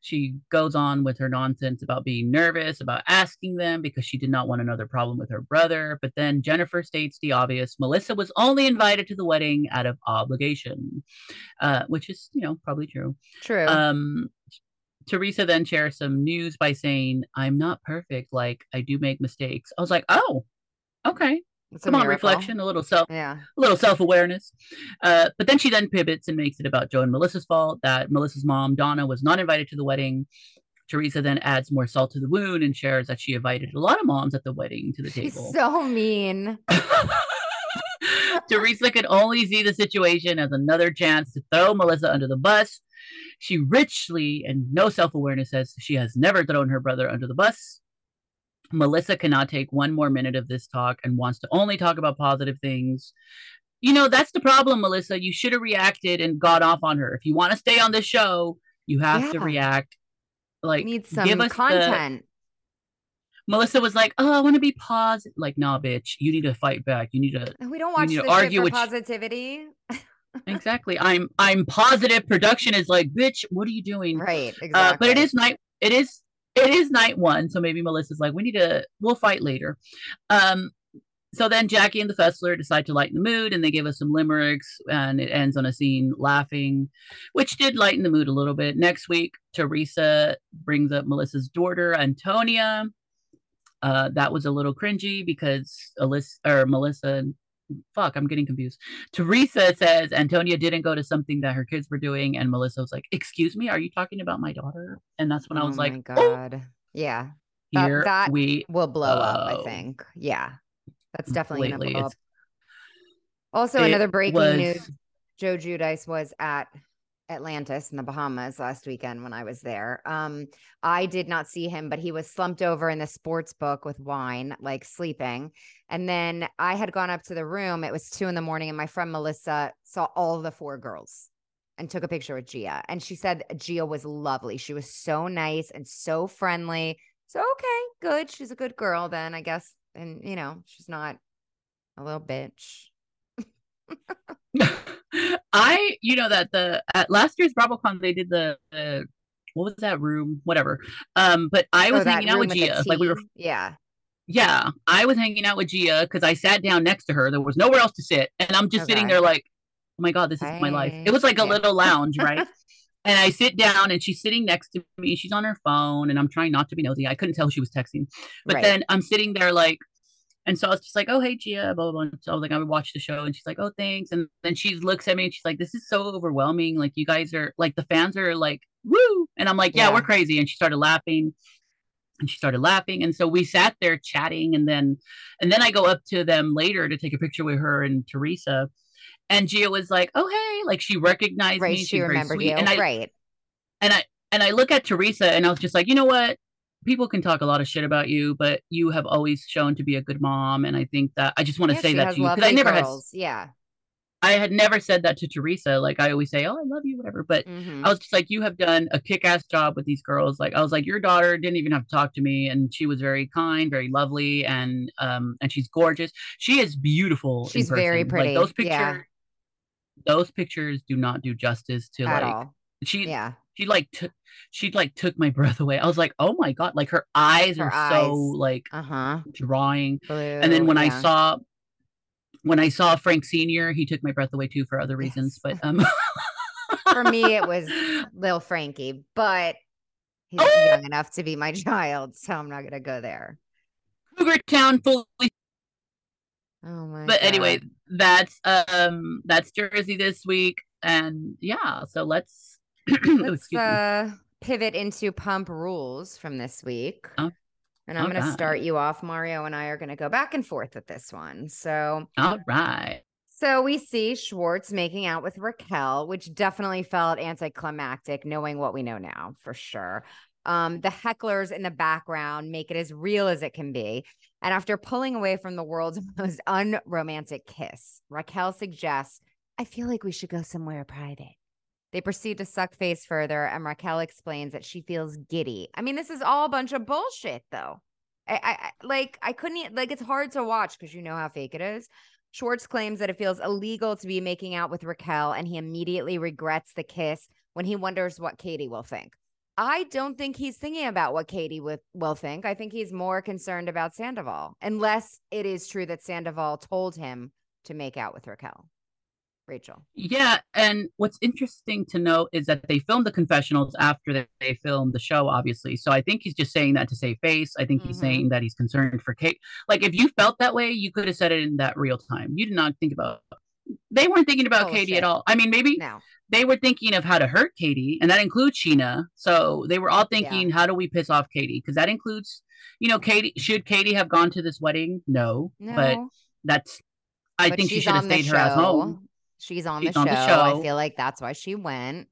[SPEAKER 2] She goes on with her nonsense about being nervous about asking them because she did not want another problem with her brother. But then Jennifer states the obvious Melissa was only invited to the wedding out of obligation, uh, which is, you know, probably true.
[SPEAKER 1] True.
[SPEAKER 2] Um, Teresa then shares some news by saying, I'm not perfect. Like, I do make mistakes. I was like, oh, okay.
[SPEAKER 1] It's
[SPEAKER 2] Come on, reflection, a little self,
[SPEAKER 1] Yeah.
[SPEAKER 2] a little self awareness. Uh, but then she then pivots and makes it about Joe and Melissa's fault that Melissa's mom, Donna, was not invited to the wedding. Teresa then adds more salt to the wound and shares that she invited a lot of moms at the wedding to the
[SPEAKER 1] She's
[SPEAKER 2] table.
[SPEAKER 1] so mean.
[SPEAKER 2] Teresa could only see the situation as another chance to throw Melissa under the bus. She richly and no self awareness says she has never thrown her brother under the bus. Melissa cannot take one more minute of this talk and wants to only talk about positive things. You know, that's the problem, Melissa. You should have reacted and got off on her. If you want to stay on this show, you have to react. Like,
[SPEAKER 1] Need
[SPEAKER 2] give
[SPEAKER 1] some
[SPEAKER 2] us the-
[SPEAKER 1] content.
[SPEAKER 2] Melissa was like, "Oh, I want to be positive." Like, nah, bitch, you need to fight back. You need to
[SPEAKER 1] We don't
[SPEAKER 2] you
[SPEAKER 1] watch
[SPEAKER 2] need
[SPEAKER 1] this
[SPEAKER 2] to argue with-
[SPEAKER 1] positivity.
[SPEAKER 2] exactly. I'm I'm positive. Production is like, bitch, what are you doing?
[SPEAKER 1] Right. Exactly.
[SPEAKER 2] Uh, but it is night. It is it is night one. So maybe Melissa's like, we need to. We'll fight later. Um. So then Jackie and the Fessler decide to lighten the mood, and they give us some limericks, and it ends on a scene laughing, which did lighten the mood a little bit. Next week, Teresa brings up Melissa's daughter Antonia. Uh, that was a little cringy because Alyssa or Melissa fuck, I'm getting confused. Teresa says Antonia didn't go to something that her kids were doing, and Melissa was like, "Excuse me, are you talking about my daughter?" And that's when I
[SPEAKER 1] oh
[SPEAKER 2] was like, "Oh,
[SPEAKER 1] god. Yeah. That-
[SPEAKER 2] here
[SPEAKER 1] that
[SPEAKER 2] we
[SPEAKER 1] Will blow up, I
[SPEAKER 2] Oh.
[SPEAKER 1] think. Yeah. That's definitely gonna blow up. Also, another breaking
[SPEAKER 2] was-
[SPEAKER 1] news. Joe Judice was at Atlantis in the Bahamas last weekend when I was there. Um, I did not see him, but he was slumped over in the sports book with wine, like sleeping. And then I had gone up to the room. It was two in the morning, and my friend Melissa saw all the four girls and took a picture with Gia. And she said Gia was lovely. She was so nice and so friendly. So okay, good. She's a good girl then, I guess. And you know, she's not a little bitch.
[SPEAKER 2] I, you know, that the at last year's BravoCon they did the, the what was that room, whatever. Um, but I was
[SPEAKER 1] Oh,
[SPEAKER 2] hanging out with Gia, like we were.
[SPEAKER 1] Yeah.
[SPEAKER 2] yeah, I was hanging out with Gia because I sat down next to her. There was nowhere else to sit, and I'm just sitting there like, oh my god, this is my life. It was like a
[SPEAKER 1] Yeah.
[SPEAKER 2] little lounge, right? and I sit down, and she's sitting next to me. She's on her phone, and I'm trying not to be nosy. I couldn't tell she was texting, but
[SPEAKER 1] Right.
[SPEAKER 2] then I'm sitting there like. And so I was just like, oh, hey, Gia, blah, blah, blah. So I was like, I would watch the show. And she's like, oh, thanks. And then she looks at me and she's like, this is so overwhelming. Like, you guys are like, the fans are like, woo. And I'm like, yeah,
[SPEAKER 1] Yeah.
[SPEAKER 2] we're crazy. And she started laughing and she started laughing. And so we sat there chatting. And then, and then I go up to them later to take a picture with her and Teresa. And Gia was like, oh, hey, like she recognized
[SPEAKER 1] right.
[SPEAKER 2] me.
[SPEAKER 1] She remembered you.
[SPEAKER 2] And I,
[SPEAKER 1] right.
[SPEAKER 2] and I and I look at Teresa and I was just like, you know what? People can talk a lot of shit about you, but you have always shown to be a good mom, and I think that I just want to
[SPEAKER 1] Yeah,
[SPEAKER 2] say that to you because I never
[SPEAKER 1] girls. Yeah.
[SPEAKER 2] I had never said that to Teresa. Like I always say, oh, I love you, whatever. But
[SPEAKER 1] Mhm.
[SPEAKER 2] I was just like, you have done a kick-ass job with these girls. Like I was like, your daughter didn't even have to talk to me, and she was very kind, very lovely, and um, and she's gorgeous. She is beautiful.
[SPEAKER 1] She's very pretty,
[SPEAKER 2] Like those pictures,
[SPEAKER 1] yeah.
[SPEAKER 2] those pictures do not do justice to
[SPEAKER 1] At
[SPEAKER 2] like
[SPEAKER 1] all.
[SPEAKER 2] she
[SPEAKER 1] Yeah.
[SPEAKER 2] She like took she like took my breath away. I was like, oh my god, like her eyes
[SPEAKER 1] Her
[SPEAKER 2] are so like
[SPEAKER 1] Uh huh.
[SPEAKER 2] drawing.
[SPEAKER 1] Blue.
[SPEAKER 2] And then when I saw when I saw Frank Senior, he took my breath away too for other reasons.
[SPEAKER 1] Yes.
[SPEAKER 2] But um,
[SPEAKER 1] For me, it was Lil Frankie, but he's
[SPEAKER 2] Oh!
[SPEAKER 1] young enough to be my child, so I'm not gonna go there.
[SPEAKER 2] Cougar Town fully.
[SPEAKER 1] Oh my.
[SPEAKER 2] But anyway, that's um that's Jersey this week, and yeah. So let's.
[SPEAKER 1] Let's uh, pivot into pump rules from this week.
[SPEAKER 2] Oh,
[SPEAKER 1] And I'm going to start you off. Mario and I are going to go back and forth with this one. So,
[SPEAKER 2] All right.
[SPEAKER 1] so we see Schwartz making out with Raquel, which definitely felt anticlimactic, knowing what we know now for sure. Um, the hecklers in the background make it as real as it can be. And after pulling away from the world's most unromantic kiss, Raquel suggests, I feel like we should go somewhere private. They proceed to suck face further, and Raquel explains that she feels giddy. I mean, this is all a bunch of bullshit, though. I, I like I couldn't like it's hard to watch because you know how fake it is. Schwartz claims that it feels illegal to be making out with Raquel, and he immediately regrets the kiss when he wonders what Katie will think. I don't think he's thinking about what Katie will, will think. I think he's more concerned about Sandoval, unless it is true that Sandoval told him to make out with Raquel. Rachel.
[SPEAKER 2] Yeah, and what's interesting to note is that they filmed the confessionals after they, they filmed the show, obviously. So I think he's just saying that to save face. I think he's
[SPEAKER 1] Mhm.
[SPEAKER 2] saying that he's concerned for Kate. Like if you felt that way, you could have said it in that real time. You did not think about. They weren't thinking about Katie
[SPEAKER 1] Bullshit.
[SPEAKER 2] at all. I mean, maybe
[SPEAKER 1] No.
[SPEAKER 2] they were thinking of how to hurt Katie, and that includes Scheana. So they were all thinking, how do we piss off Katie? Because that includes, you know, Katie. Should Katie have gone to this wedding? No,
[SPEAKER 1] No.
[SPEAKER 2] but that's. I
[SPEAKER 1] But
[SPEAKER 2] think she should have stayed her ass home.
[SPEAKER 1] She's on,
[SPEAKER 2] She's
[SPEAKER 1] the,
[SPEAKER 2] on
[SPEAKER 1] show.
[SPEAKER 2] the show.
[SPEAKER 1] I feel like that's why she went.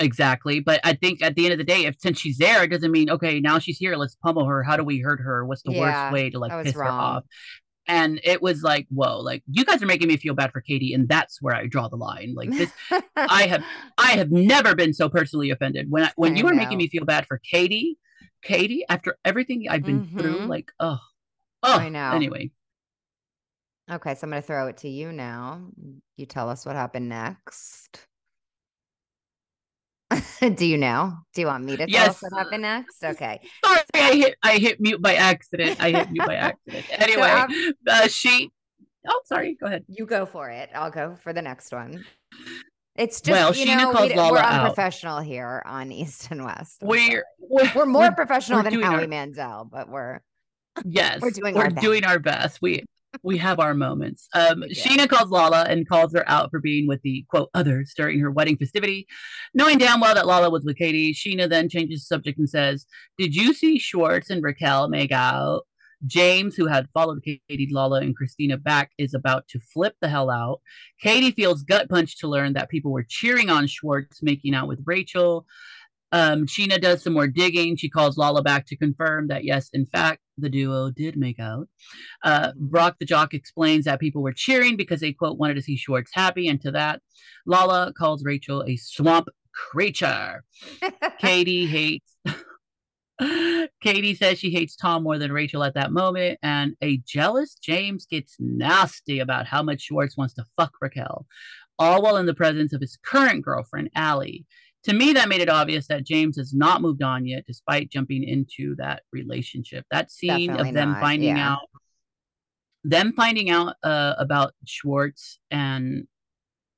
[SPEAKER 2] Exactly. But I think at the end of the day, if since she's there, it doesn't mean okay, now she's here, let's pummel her. How do we hurt her? What's the
[SPEAKER 1] Yeah,
[SPEAKER 2] worst way to like piss her off? And it was like, whoa, like you guys are making me feel bad for Katie, and that's where I draw the line. Like this, I have I have never been so personally offended. When I, when
[SPEAKER 1] I
[SPEAKER 2] you were making me feel bad for Katie, Katie, after everything I've been through,
[SPEAKER 1] Mhm.
[SPEAKER 2] like, oh, oh
[SPEAKER 1] I know.
[SPEAKER 2] Anyway,
[SPEAKER 1] Okay, so I'm going to throw it to you now. You tell us what happened next. Do you know? Do you want me to tell
[SPEAKER 2] Yes.
[SPEAKER 1] us what happened next? Okay.
[SPEAKER 2] sorry, I hit I hit mute by accident. I hit mute by accident. Anyway,
[SPEAKER 1] af-
[SPEAKER 2] uh, she. Oh, sorry. Go ahead.
[SPEAKER 1] You go for it. I'll go for the next one. It's just,
[SPEAKER 2] Well,
[SPEAKER 1] you
[SPEAKER 2] Scheana
[SPEAKER 1] know, we,
[SPEAKER 2] Lala
[SPEAKER 1] we're
[SPEAKER 2] out.
[SPEAKER 1] unprofessional here on East and West.
[SPEAKER 2] We're we're,
[SPEAKER 1] we're more professional
[SPEAKER 2] we're
[SPEAKER 1] than Howie
[SPEAKER 2] our-
[SPEAKER 1] Mandel, but we're
[SPEAKER 2] Yes,
[SPEAKER 1] We're doing
[SPEAKER 2] we're
[SPEAKER 1] our best.
[SPEAKER 2] doing our best. We we have our moments. Um,
[SPEAKER 1] do.
[SPEAKER 2] Scheana calls Lala and calls her out for being with the quote others during her wedding festivity, knowing damn well that Lala was with Katie. Scheana then changes the subject and says, "Did you see Schwartz and Raquel make out?" James, who had followed Katie, Lala, and Christina back, is about to flip the hell out. Katie feels gut punched to learn that people were cheering on Schwartz making out with Rachel. Um, Scheana does some more digging. She calls Lala back to confirm that, yes, in fact, the duo did make out. Uh, Brock the jock explains that people were cheering because they, quote, wanted to see Schwartz happy. And to that, Lala calls Rachel a swamp creature. Katie hates. Katie says she hates Tom more than Rachel at that moment, and a jealous James gets nasty about how much Schwartz wants to fuck Raquel, all while in the presence of his current girlfriend, Allie. To me, that made it obvious that James has not moved on yet, despite jumping into that relationship. That scene
[SPEAKER 1] Definitely
[SPEAKER 2] of them
[SPEAKER 1] not,
[SPEAKER 2] finding
[SPEAKER 1] yeah.
[SPEAKER 2] out, them finding out uh, about Schwartz and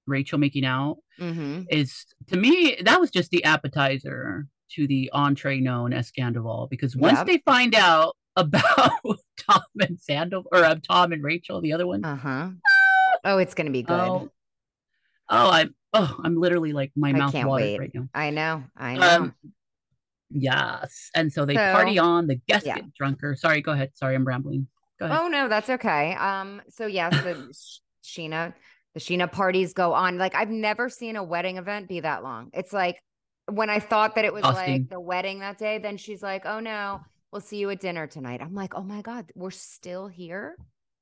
[SPEAKER 2] Rachel making out
[SPEAKER 1] hmm
[SPEAKER 2] is to me that was just the appetizer to the entree known as Scandoval because once
[SPEAKER 1] Yep.
[SPEAKER 2] they find out about Tom and Sandoval or uh, Tom and Rachel, the other one,
[SPEAKER 1] Uh huh. Oh, it's going to be good.
[SPEAKER 2] oh, oh, I'm oh, I'm literally like my
[SPEAKER 1] I
[SPEAKER 2] mouth
[SPEAKER 1] wait.
[SPEAKER 2] right now.
[SPEAKER 1] I know. I know.
[SPEAKER 2] Um, yes, and so they
[SPEAKER 1] So-
[SPEAKER 2] party on. The guests
[SPEAKER 1] yeah.
[SPEAKER 2] get drunker. Sorry, go ahead. Sorry, I'm rambling. Go ahead.
[SPEAKER 1] Oh no, that's okay. Um, so yes, the Sh- Scheana, the Scheana parties go on. Like I've never seen a wedding event be that long. It's like when I thought that it was
[SPEAKER 2] Exhausting.
[SPEAKER 1] like the wedding that day, then she's like, "Oh no, we'll see you at dinner tonight." I'm like, "Oh my god, we're still here."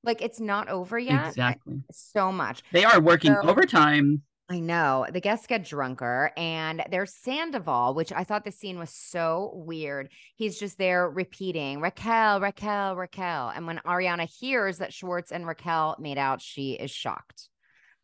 [SPEAKER 1] Like it's not over yet.
[SPEAKER 2] Exactly.
[SPEAKER 1] so much.
[SPEAKER 2] They are working
[SPEAKER 1] So-
[SPEAKER 2] overtime.
[SPEAKER 1] I know. The guests get drunker, and there's Sandoval, which I thought the scene was so weird. He's just there repeating Raquel, Raquel, Raquel. And when Ariana hears that Schwartz and Raquel made out, she is shocked.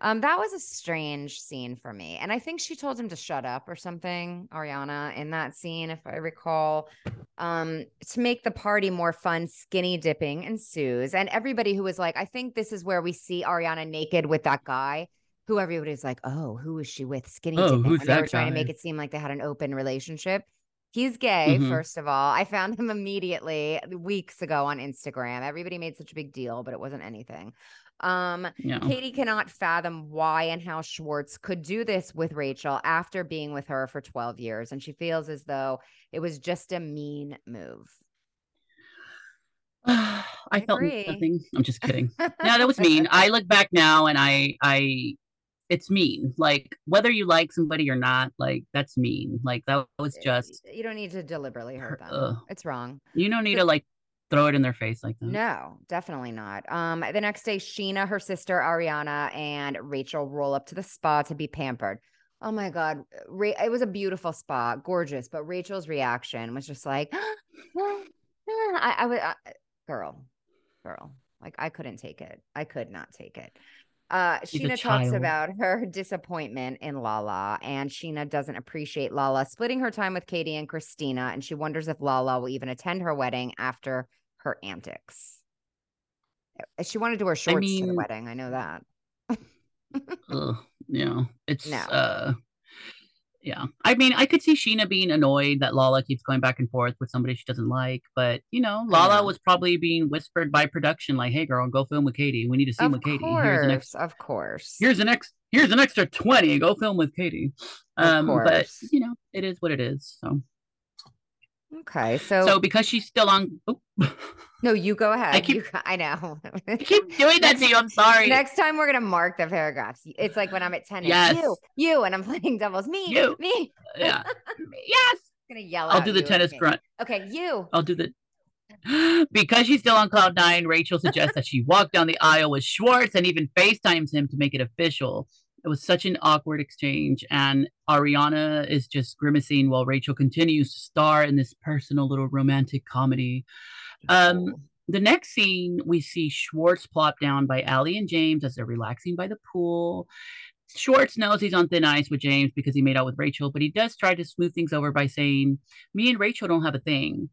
[SPEAKER 1] Um, that was a strange scene for me. And I think she told him to shut up or something, Ariana, in that scene, if I recall. Um, to make the party more fun, skinny dipping ensues. And everybody who was like, I think this is where we see Ariana naked with that guy who everybody's like, oh, who is she with? Skinny
[SPEAKER 2] Oh,
[SPEAKER 1] dipping.
[SPEAKER 2] who's
[SPEAKER 1] when they were trying to make it seem like they had an open relationship. He's gay,
[SPEAKER 2] Mhm.
[SPEAKER 1] first of all. I found him immediately weeks ago on Instagram. Everybody made such a big deal, but it wasn't anything. Um. Katie cannot fathom why and how Schwartz could do this with Rachel after being with her for 12 years. And she feels as though it was just a mean move.
[SPEAKER 2] I, felt agree. nothing. I'm just kidding. no, that was mean. I look back now and I I it's mean. Like whether you like somebody or not, like that's mean. Like that was just
[SPEAKER 1] you don't need to deliberately hurt them. Uh, it's wrong.
[SPEAKER 2] You don't need to like throw it in their face like that.
[SPEAKER 1] No, definitely not. Um, the next day, Scheana, her sister Ariana, and Rachel roll up to the spa to be pampered. Oh my god, Ra- it was a beautiful spa, gorgeous. But Rachel's reaction was just like, I, I would, girl, girl, like I couldn't take it. I could not take it. Uh, Scheana talks about her disappointment in Lala, and Scheana doesn't appreciate Lala splitting her time with Katie and Christina, and she wonders if Lala will even attend her wedding after her antics. Uh, she wanted to wear shorts I mean, to the wedding. I know that.
[SPEAKER 2] uh, yeah, it's no. uh yeah. I mean, I could see Scheana being annoyed that Lala keeps going back and forth with somebody she doesn't like, but you know, Lala was probably being whispered by production, like, "Hey, girl, go film with Katie. We need to see with Katie.
[SPEAKER 1] Here's an ex- of course.
[SPEAKER 2] Here's an ex. Here's an extra twenty. Go film with Katie." Um, but you know, it is what it is. So
[SPEAKER 1] Okay, so
[SPEAKER 2] so because she's still on. Oh.
[SPEAKER 1] No, you go ahead.
[SPEAKER 2] I keep.
[SPEAKER 1] You, I know.
[SPEAKER 2] I keep doing that to you. I'm sorry.
[SPEAKER 1] Next time we're gonna mark the paragraphs. It's like when I'm at ten. Yes. You, you, and I'm playing doubles. Me, you, me.
[SPEAKER 2] Yeah. yes.
[SPEAKER 1] I'm gonna yell.
[SPEAKER 2] I'll do the tennis grunt.
[SPEAKER 1] Okay, you.
[SPEAKER 2] I'll do the. Because she's still on cloud nine, Rachel suggests that she walk down the aisle with Schwartz and even FaceTimes him to make it official. It was such an awkward exchange, and Ariana is just grimacing while Rachel continues to star in this personal little romantic comedy. Um, the next scene, we see Schwartz plop down by Allie and James as they're relaxing by the pool. Schwartz knows he's on thin ice with James because he made out with Rachel, but he does try to smooth things over by saying, Me and Rachel don't have a thing.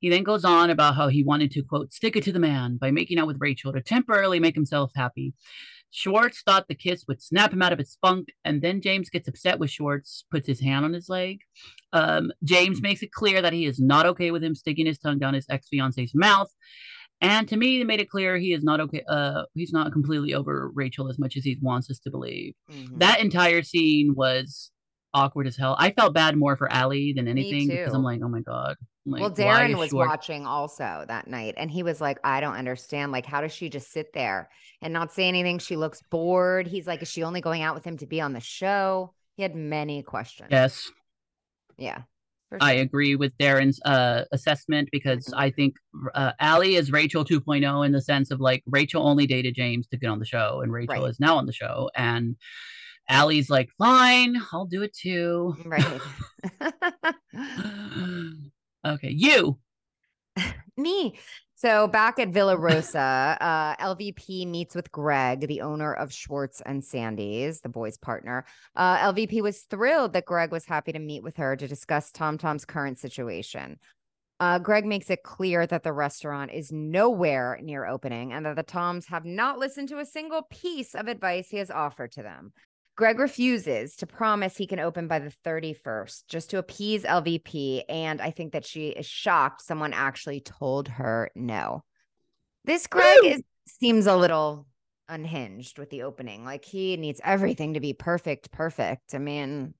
[SPEAKER 2] He then goes on about how he wanted to, quote, stick it to the man by making out with Rachel to temporarily make himself happy. Schwartz thought the kiss would snap him out of his funk, and then James gets upset with Schwartz, puts his hand on his leg. Um, James makes it clear that he is not okay with him sticking his tongue down his ex fiance's mouth. And to me, they made it clear he is not okay. Uh, he's not completely over Rachel as much as he wants us to believe. Mm-hmm. That entire scene was awkward as hell. I felt bad more for Allie than anything because I'm like, oh my god. Like,
[SPEAKER 1] well, Darren was short? watching also that night, and he was like, I don't understand. Like, how does she just sit there and not say anything? She looks bored. He's like, is she only going out with him to be on the show? He had many questions.
[SPEAKER 2] Yes.
[SPEAKER 1] Yeah.
[SPEAKER 2] Sure. I agree with Darren's uh, assessment because mm-hmm. I think uh, Allie is Rachel 2.0 in the sense of like Rachel only dated James to get on the show, and Rachel right. is now on the show. And Allie's like, fine, I'll do it too.
[SPEAKER 1] Right.
[SPEAKER 2] okay, you.
[SPEAKER 1] Me. So back at Villa Rosa, uh, LVP meets with Greg, the owner of Schwartz and Sandy's, the boy's partner. Uh, LVP was thrilled that Greg was happy to meet with her to discuss Tom Tom's current situation. Uh, Greg makes it clear that the restaurant is nowhere near opening and that the Toms have not listened to a single piece of advice he has offered to them. Greg refuses to promise he can open by the 31st just to appease LVP. And I think that she is shocked someone actually told her no. This Greg is, seems a little unhinged with the opening. Like he needs everything to be perfect, perfect. I mean,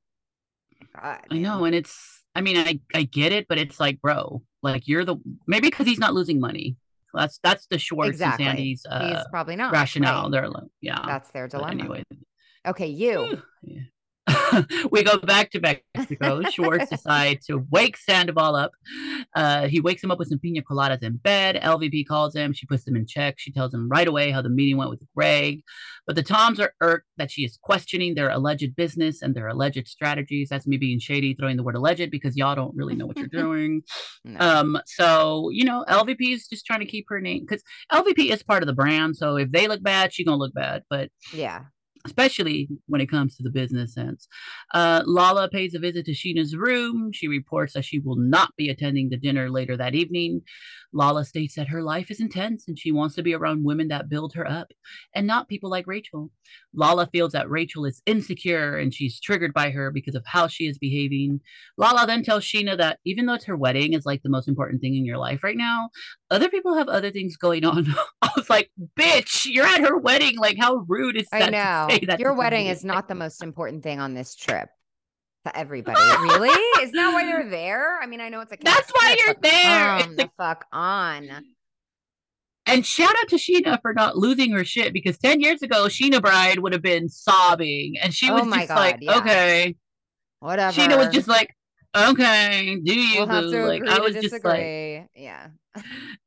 [SPEAKER 2] God, I know. And it's, I mean, I, I get it, but it's like, bro, like you're the, maybe because he's not losing money. That's that's the Schwartz exactly. and Sandy's uh,
[SPEAKER 1] he's probably not
[SPEAKER 2] rationale. Right. They're like, yeah,
[SPEAKER 1] that's their dilemma. But anyway, Okay, you.
[SPEAKER 2] we go back to Mexico. Schwartz decides to wake Sandoval up. Uh, he wakes him up with some pina coladas in bed. LVP calls him. She puts him in check. She tells him right away how the meeting went with Greg. But the Toms are irked that she is questioning their alleged business and their alleged strategies. That's me being shady, throwing the word alleged because y'all don't really know what you're doing. no. Um, so you know, LVP is just trying to keep her name because LVP is part of the brand. So if they look bad, she's gonna look bad. But
[SPEAKER 1] yeah,
[SPEAKER 2] especially when it comes to the business sense. Uh, Lala pays a visit to Scheana's room. She reports that she will not be attending the dinner later that evening. Lala states that her life is intense and she wants to be around women that build her up and not people like Rachel. Lala feels that Rachel is insecure and she's triggered by her because of how she is behaving. Lala then tells Scheana that even though it's her wedding is like the most important thing in your life right now, other people have other things going on. I was like, bitch, you're at her wedding. Like, how rude is that?
[SPEAKER 1] I know. Your wedding is not the most important thing on this trip to everybody. really? Isn't that why you're there? I mean, I know it's a
[SPEAKER 2] That's why you're there.
[SPEAKER 1] Come the fuck on.
[SPEAKER 2] And shout out to Scheana for not losing her shit because 10 years ago, Scheana Bride would have been sobbing. And she was
[SPEAKER 1] Oh
[SPEAKER 2] just
[SPEAKER 1] God,
[SPEAKER 2] like,
[SPEAKER 1] yeah.
[SPEAKER 2] okay.
[SPEAKER 1] Whatever.
[SPEAKER 2] Scheana was just like, okay, do you?
[SPEAKER 1] We'll have
[SPEAKER 2] boo?"
[SPEAKER 1] to
[SPEAKER 2] like I was just like,
[SPEAKER 1] yeah.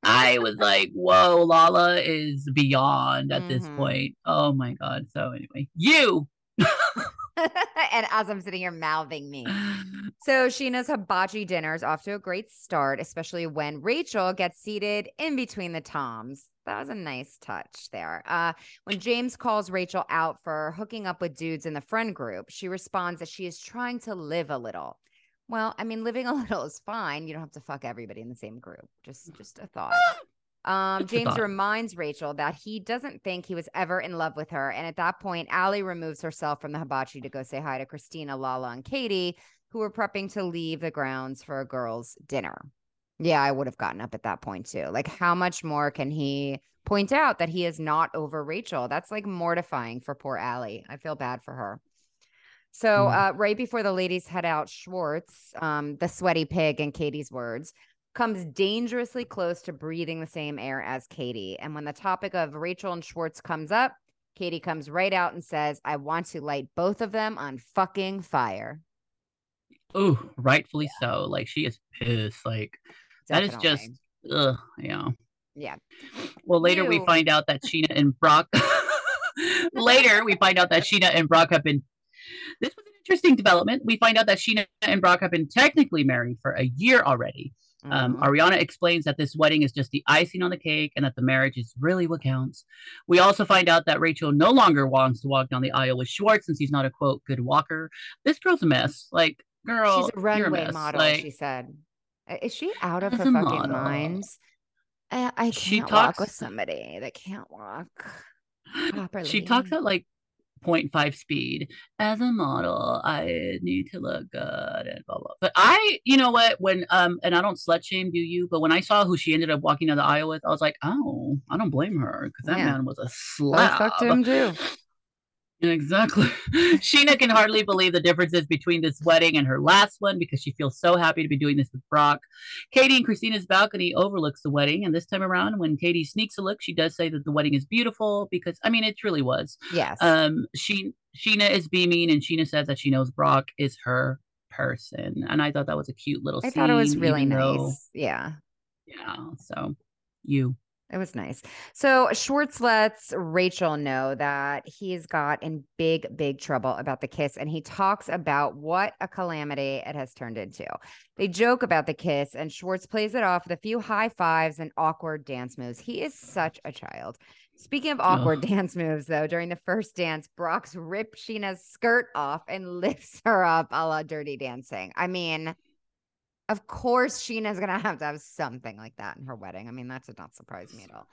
[SPEAKER 2] I was like, whoa, Lala is beyond at this
[SPEAKER 1] Mhm.
[SPEAKER 2] point. Oh my god. So anyway, you.
[SPEAKER 1] and as I'm sitting here mouthing me. So Scheana's hibachi dinner is off to a great start, especially when Rachel gets seated in between the Toms. That was a nice touch there. Uh, when James calls Rachel out for hooking up with dudes in the friend group, she responds that she is trying to live a little. Well, I mean, living a little is fine. You don't have to fuck everybody in the same group. Just, just a thought. Um, James reminds Rachel that he doesn't think he was ever in love with her. And at that point, Allie removes herself from the hibachi to go say hi to Christina, Lala, and Katie, who were prepping to leave the grounds for a girls' dinner. Yeah, I would have gotten up at that point too. Like, how much more can he point out that he is not over Rachel? That's like mortifying for poor Allie. I feel bad for her. So,
[SPEAKER 2] Mm.
[SPEAKER 1] uh, right before the ladies head out, Schwartz, um, the sweaty pig, in Katie's words, comes dangerously close to breathing the same air as Katie. And when the topic of Rachel and Schwartz comes up, Katie comes right out and says, I want to light both of them on fucking fire.
[SPEAKER 2] Ooh, rightfully so. Like she is pissed. Like that is just
[SPEAKER 1] Definitely.
[SPEAKER 2] ugh, yeah.
[SPEAKER 1] yeah.
[SPEAKER 2] Well, later we find out that Scheana and Brock. later we find out that Scheana and Brock have been. This was an interesting development. We find out that Scheana and Brock have been technically married for a year already. Um,
[SPEAKER 1] Mhm.
[SPEAKER 2] Ariana explains that this wedding is just the icing on the cake and that the marriage is really what counts. We also find out that Rachel no longer wants to walk down the aisle with Schwartz since he's not a quote good walker. This girl's a mess. Like, girl,
[SPEAKER 1] She's a runway
[SPEAKER 2] mess.
[SPEAKER 1] model,
[SPEAKER 2] Like,
[SPEAKER 1] she said. Is she out of her fucking
[SPEAKER 2] model.
[SPEAKER 1] mind? I, I
[SPEAKER 2] She
[SPEAKER 1] can't walk
[SPEAKER 2] talks-
[SPEAKER 1] with somebody that can't walk. properly.
[SPEAKER 2] She talks at like 0.5 speed. As a model, I need to look good and blah blah. But I, you know what? When um, and I don't slut shame, do you? But when I saw who she ended up walking down the aisle with, I was like, oh, I don't blame her because that
[SPEAKER 1] Yeah.
[SPEAKER 2] man was a
[SPEAKER 1] I
[SPEAKER 2] slab.
[SPEAKER 1] fucked him too.
[SPEAKER 2] Exactly. Scheana can hardly believe the differences between this wedding and her last one because she feels so happy to be doing this with Brock. Katie and Christina's balcony overlooks the wedding, and this time around, when Katie sneaks a look, she does say that the wedding is beautiful because I mean it truly was.
[SPEAKER 1] Yes.
[SPEAKER 2] Um, she Scheana is beaming, and Scheana says that she knows Brock is her person, and I thought that was a cute little.
[SPEAKER 1] I thought it was really nice.
[SPEAKER 2] though-
[SPEAKER 1] Yeah.
[SPEAKER 2] yeah. So you.
[SPEAKER 1] It was nice. So Schwartz lets Rachel know that he's got in big, big trouble about the kiss, and he talks about what a calamity it has turned into. They joke about the kiss, and Schwartz plays it off with a few high fives and awkward dance moves. He is such a child. Speaking of awkward dance moves, though, during the first dance, Brock's ripped Sheena's skirt off and lifts her up a la dirty dancing. I mean, of course, Scheana's gonna have to have something like that in her wedding. I mean, that did not surprise me at all.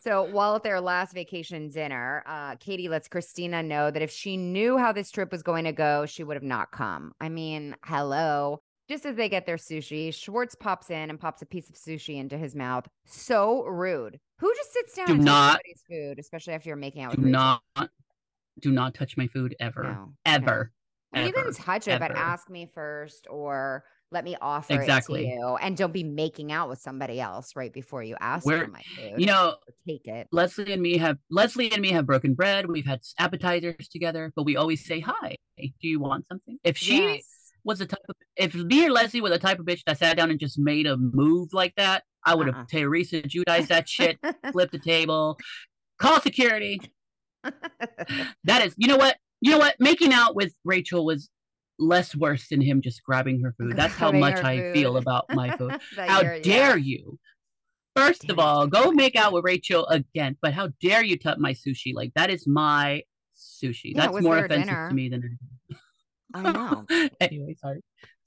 [SPEAKER 1] So while at their last vacation dinner, uh, Katie lets Christina know that if she knew how this trip was going to go, she would have not come. I mean, hello. Just as they get their sushi, Schwartz pops in and pops a piece of sushi into his mouth. So rude. Who just sits down
[SPEAKER 2] Do
[SPEAKER 1] and takes
[SPEAKER 2] not-
[SPEAKER 1] somebody's food, especially after you're making out
[SPEAKER 2] Do
[SPEAKER 1] with Rachel?
[SPEAKER 2] not, do not touch my food ever,
[SPEAKER 1] No, no.
[SPEAKER 2] ever.
[SPEAKER 1] You can touch it, but ask me first or let me offer
[SPEAKER 2] Exactly.
[SPEAKER 1] it to you. And don't be making out with somebody else right before you ask for my food.
[SPEAKER 2] You know,
[SPEAKER 1] take it.
[SPEAKER 2] Leslie and me have Leslie and me have broken bread. We've had appetizers together, but we always say hi. Do you want something? If she
[SPEAKER 1] Yes.
[SPEAKER 2] was the type of if me or Leslie were the type of bitch that sat down and just made a move like that, I would have
[SPEAKER 1] Uh-uh.
[SPEAKER 2] Teresa Giudice that shit, flip the table, call security. That is, you know what? You know what? Making out with Rachel was less worse than him just grabbing her food. That's how much I feel about my food. How dare
[SPEAKER 1] yeah.
[SPEAKER 2] you? First of all, go make out with Rachel again. But how dare you touch my sushi? Like that is my sushi.
[SPEAKER 1] Yeah,
[SPEAKER 2] That's more offensive
[SPEAKER 1] dinner.
[SPEAKER 2] to me than.
[SPEAKER 1] I know.
[SPEAKER 2] anyway, sorry.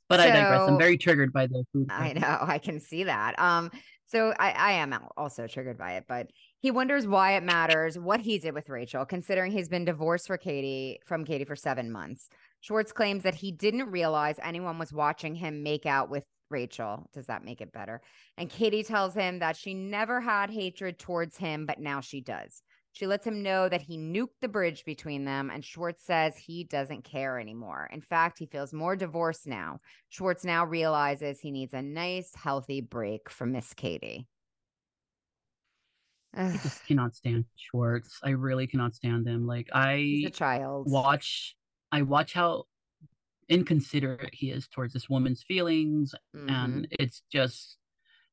[SPEAKER 2] But I digress. I'm very triggered by the food.
[SPEAKER 1] I know. I can see that. Um, so I, I am also triggered by it, but he wonders why it matters what he did with Rachel, considering he's been divorced for Katie from Katie for seven months. Schwartz claims that he didn't realize anyone was watching him make out with Rachel. Does that make it better? And Katie tells him that she never had hatred towards him, but now she does. She lets him know that he nuked the bridge between them, and Schwartz says he doesn't care anymore. In fact, he feels more divorced now. Schwartz now realizes he needs a nice, healthy break from Miss Katie.
[SPEAKER 2] I just cannot stand Schwartz. I really cannot stand him. Like I
[SPEAKER 1] He's a child.
[SPEAKER 2] watch I watch how inconsiderate he is towards this woman's feelings
[SPEAKER 1] Mhm.
[SPEAKER 2] and it's just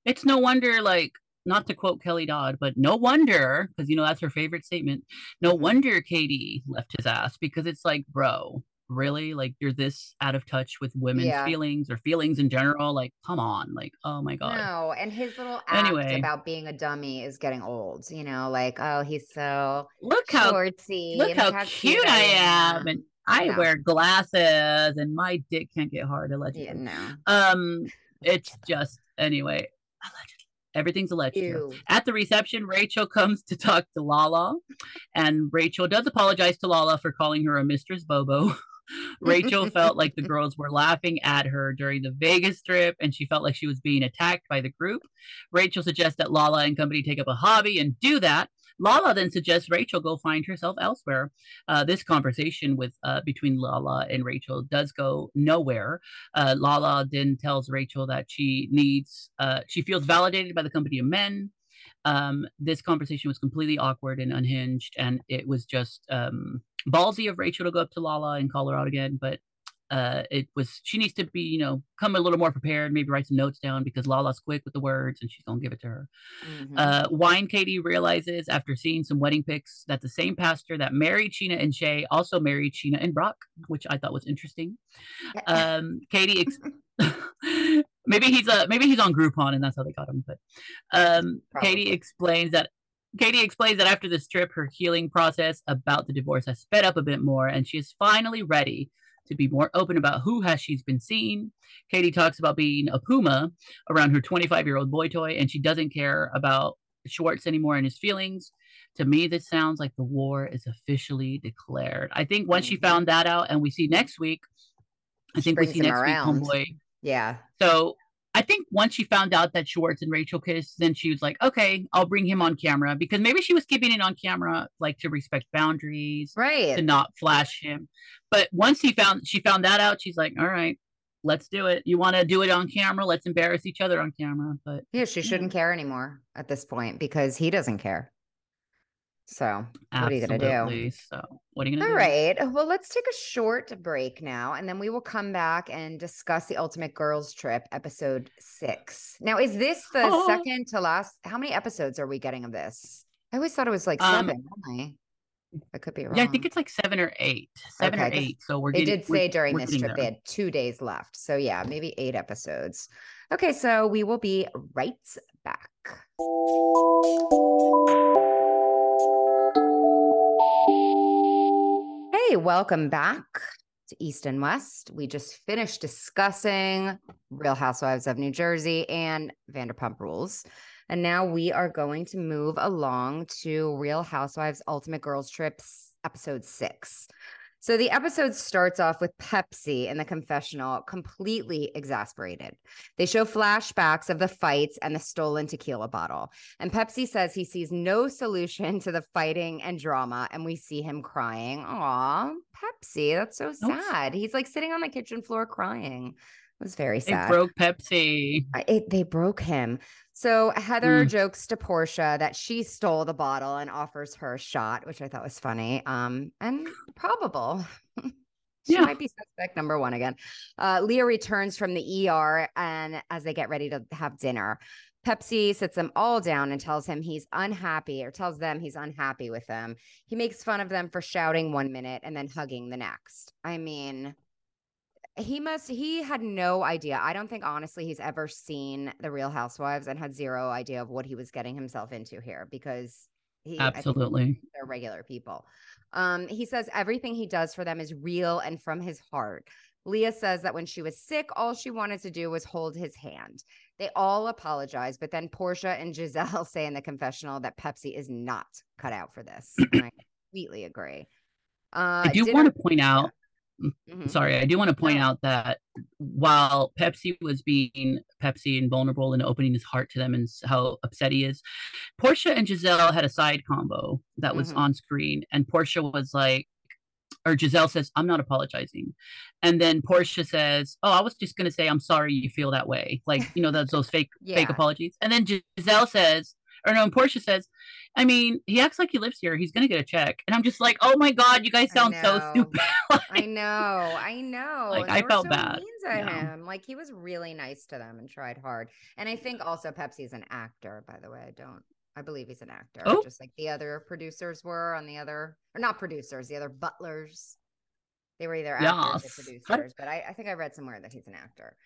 [SPEAKER 2] it's no wonder like not to quote Kelly Dodd, but no wonder because you know that's her favorite statement. No wonder Katie left his ass because it's like, bro, really? Like you're this out of touch with women's
[SPEAKER 1] Yeah.
[SPEAKER 2] feelings or feelings in general? Like, come on, like, oh my god.
[SPEAKER 1] No, and his little act
[SPEAKER 2] Anyway.
[SPEAKER 1] about being a dummy is getting old. You know, like oh, he's so
[SPEAKER 2] Look how
[SPEAKER 1] shortsy.
[SPEAKER 2] look how cute I am, and I
[SPEAKER 1] No.
[SPEAKER 2] wear glasses, and my dick can't get hard. Allegedly.
[SPEAKER 1] Yeah, no.
[SPEAKER 2] Um, it's just anyway. Allegedly, everything's alleged. here. At the reception, Rachel comes to talk to Lala, and Rachel does apologize to Lala for calling her a Mistress Bobo. Rachel felt like the girls were laughing at her during the Vegas trip, and she felt like she was being attacked by the group. Rachel suggests that Lala and company take up a hobby and do that. Lala then suggests Rachel go find herself elsewhere. Uh, this conversation with uh, between Lala and Rachel does go nowhere. Uh, Lala then tells Rachel that she needs, uh, she feels validated by the company of men. Um, this conversation was completely awkward and unhinged, and it was just um, ballsy of Rachel to go up to Lala and call her out again. But uh, it was she needs to be, you know, come a little more prepared, maybe write some notes down because Lala's quick with the words and she's gonna give it to her.
[SPEAKER 1] Mhm.
[SPEAKER 2] Uh, Wine Katie realizes after seeing some wedding pics that the same pastor that married Scheana and Shay also married Scheana and Brock, which I thought was interesting. Um, Katie, ex- maybe he's a maybe he's on Groupon and that's how they got him. But um, Katie explains that Katie explains that after this trip, her healing process about the divorce has sped up a bit more, and she is finally ready to be more open about who has she's been seeing. Katie talks about being a puma around her 25 year old boy toy, and she doesn't care about Schwartz anymore and his feelings. To me, this sounds like the war is officially declared. I think once she
[SPEAKER 1] Mhm.
[SPEAKER 2] found that out, and we see next week, I think we see next
[SPEAKER 1] around.
[SPEAKER 2] week, homeboy.
[SPEAKER 1] yeah.
[SPEAKER 2] So I think once she found out that Schwartz and Rachel kissed, then she was like, okay, I'll bring him on camera because maybe she was keeping it on camera, like to respect boundaries,
[SPEAKER 1] right?
[SPEAKER 2] to not flash him. But once he found she found that out, she's like, all right, let's do it. You want to do it on camera? Let's embarrass each other on camera. But
[SPEAKER 1] Yeah, she shouldn't care anymore at this point because he doesn't care. So, what are you gonna do?
[SPEAKER 2] absolutely. So what are you gonna do?
[SPEAKER 1] right. Well, let's take a short break now, and then we will come back and discuss the Ultimate Girls Trip, episode six. Now, is this the
[SPEAKER 2] Oh.
[SPEAKER 1] second to last? How many episodes are we getting of this? I always thought it was like
[SPEAKER 2] Um,
[SPEAKER 1] seven. Only. I could be wrong.
[SPEAKER 2] Yeah, I think it's like seven or eight. Seven
[SPEAKER 1] Okay,
[SPEAKER 2] or eight. So we're
[SPEAKER 1] They
[SPEAKER 2] getting.
[SPEAKER 1] did say during this trip they had two days left. So, yeah, maybe eight episodes. Okay, so we will be right back. Hey, welcome back to East and West. We just finished discussing Real Housewives of New Jersey and Vanderpump Rules. And now we are going to move along to Real Housewives Ultimate Girls Trips, episode six. So the episode starts off with Pepsi in the confessional, completely exasperated. They show flashbacks of the fights and the stolen tequila bottle. And Pepsi says he sees no solution to the fighting and drama, and we see him crying. Aw, Pepsi, that's so
[SPEAKER 2] Nope.
[SPEAKER 1] sad. He's like sitting on the kitchen floor crying. It was very
[SPEAKER 2] They
[SPEAKER 1] sad.
[SPEAKER 2] broke Pepsi.
[SPEAKER 1] I- It, they broke him. So Heather
[SPEAKER 2] Mm.
[SPEAKER 1] jokes to Porsha that she stole the bottle and offers her a shot, which I thought was funny. Um, and probable. she
[SPEAKER 2] Yeah.
[SPEAKER 1] might be suspect number one again. Uh, Leah returns from the ER, and as they get ready to have dinner, Pepsi sits them all down and tells him he's unhappy, or tells them he's unhappy with them. He makes fun of them for shouting one minute and then hugging the next. I mean, he must he had no idea. I don't think honestly he's ever seen the real housewives and had zero idea of what he was getting himself into here because he
[SPEAKER 2] Absolutely.
[SPEAKER 1] they're regular people. Um he says everything he does for them is real and from his heart. Leah says that when she was sick all she wanted to do was hold his hand. They all apologize but then Porsha and Gizelle say in the confessional that pepsi is not cut out for this i completely agree. Uh
[SPEAKER 2] I do want to point out
[SPEAKER 1] Mhm.
[SPEAKER 2] sorry, I do want to point out that while Pepsi was being Pepsi and vulnerable and opening his heart to them and how upset he is, Porsha and Gizelle had a side combo that was
[SPEAKER 1] Mhm.
[SPEAKER 2] on screen, and Porsha was like, or Gizelle says, "I'm not apologizing," and then Porsha says, "Oh, I was just gonna say I'm sorry you feel that way," like you know those those fake fake apologies, and then Gizelle says. Or no, and Porsha says, I mean, he acts like he lives here. He's gonna get a check, and I'm just like, oh my god, you guys sound so stupid.
[SPEAKER 1] like, I know, I know.
[SPEAKER 2] Like I felt
[SPEAKER 1] so
[SPEAKER 2] bad.
[SPEAKER 1] Mean to yeah. him. Like he was really nice to them and tried hard. And I think also Pepsi's an actor, by the way. I don't. I believe he's an actor, oh. just like the other producers were on the other, or not producers, the other butlers. They were either actors yes. or producers, but I, I think I read somewhere that he's an actor.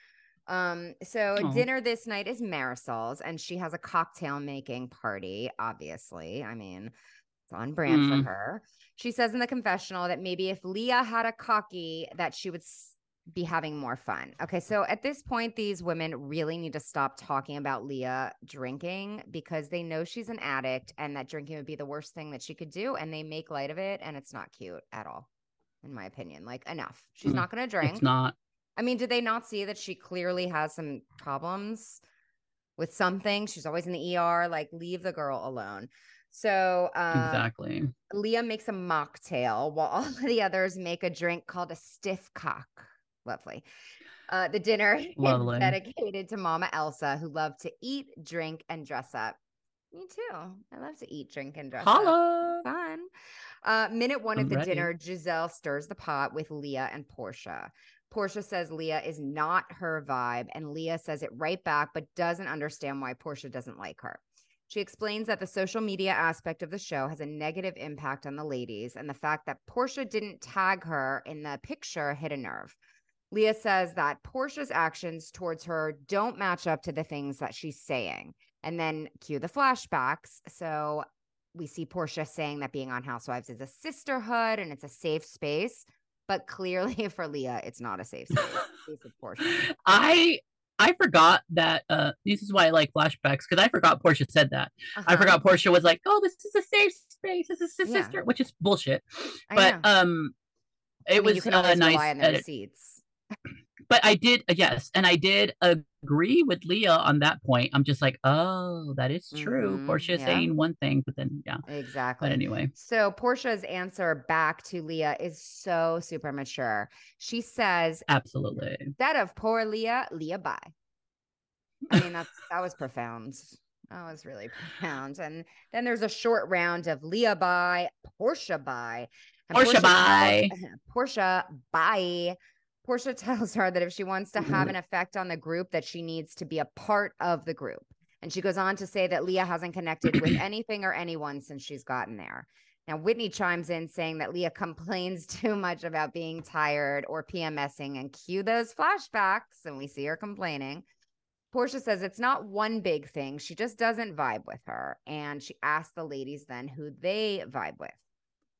[SPEAKER 1] Um, so oh. dinner this night is Marysol's, and she has a cocktail making party. Obviously, I mean, it's on brand mm. for her. She says in the confessional that maybe if Leah had a cocky, that she would be having more fun. Okay, so at this point, these women really need to stop talking about Leah drinking because they know she's an addict and that drinking would be the worst thing that she could do, and they make light of it, and it's not cute at all, in my opinion. Like enough. She's mm. not going to drink.
[SPEAKER 2] It's not.
[SPEAKER 1] I mean, did they not see that she clearly has some problems with something? She's always in the ER. Like, leave the girl alone. So
[SPEAKER 2] uh, exactly,
[SPEAKER 1] Leah makes a mocktail while all of the others make a drink called a stiff cock. Lovely. Uh, the dinner Lovely. is dedicated to Mama Elsa, who loved to eat, drink, and dress up. Me too. I love to eat, drink, and dress
[SPEAKER 2] Holla.
[SPEAKER 1] up. Fun. Uh, minute one I'm of the ready. dinner, Gizelle stirs the pot with Leah and Porsha. Porsha says Leah is not her vibe, and Leah says it right back, but doesn't understand why Porsha doesn't like her. She explains that the social media aspect of the show has a negative impact on the ladies, and the fact that Porsha didn't tag her in the picture hit a nerve. Leah says that Porsha's actions towards her don't match up to the things that she's saying. And then cue the flashbacks. So we see Porsha saying that being on Housewives is a sisterhood and it's a safe space but clearly for Leah, it's not a safe space.
[SPEAKER 2] I I forgot that uh this is why I like flashbacks because I forgot Porsha said that. Uh-huh. I forgot Porsha was like, "Oh, this is a safe space. This is his yeah. sister," which is bullshit. But um it I mean, was you can uh, nice
[SPEAKER 1] edit. receipts
[SPEAKER 2] but I did uh, yes, and I did agree with Leah on that point. I'm just like, oh, that is true. Mm-hmm, Porsha yeah. saying one thing, but then yeah,
[SPEAKER 1] exactly.
[SPEAKER 2] But anyway,
[SPEAKER 1] so Porsha's answer back to Leah is so super mature. She says,
[SPEAKER 2] absolutely,
[SPEAKER 1] that of poor Leah, Leah bye. I mean, that's that was profound. That was really profound. And then there's a short round of Leah bye, Porsha bye.
[SPEAKER 2] Portia, Porsha bye.
[SPEAKER 1] Porsha bye. Porsha tells her that if she wants to have mm-hmm. an effect on the group, that she needs to be a part of the group. And she goes on to say that Leah hasn't connected with anything or anyone since she's gotten there. Now, Whitney chimes in saying that Leah complains too much about being tired or PMSing and cue those flashbacks, and we see her complaining. Porsha says it's not one big thing. She just doesn't vibe with her. And she asks the ladies then who they vibe with.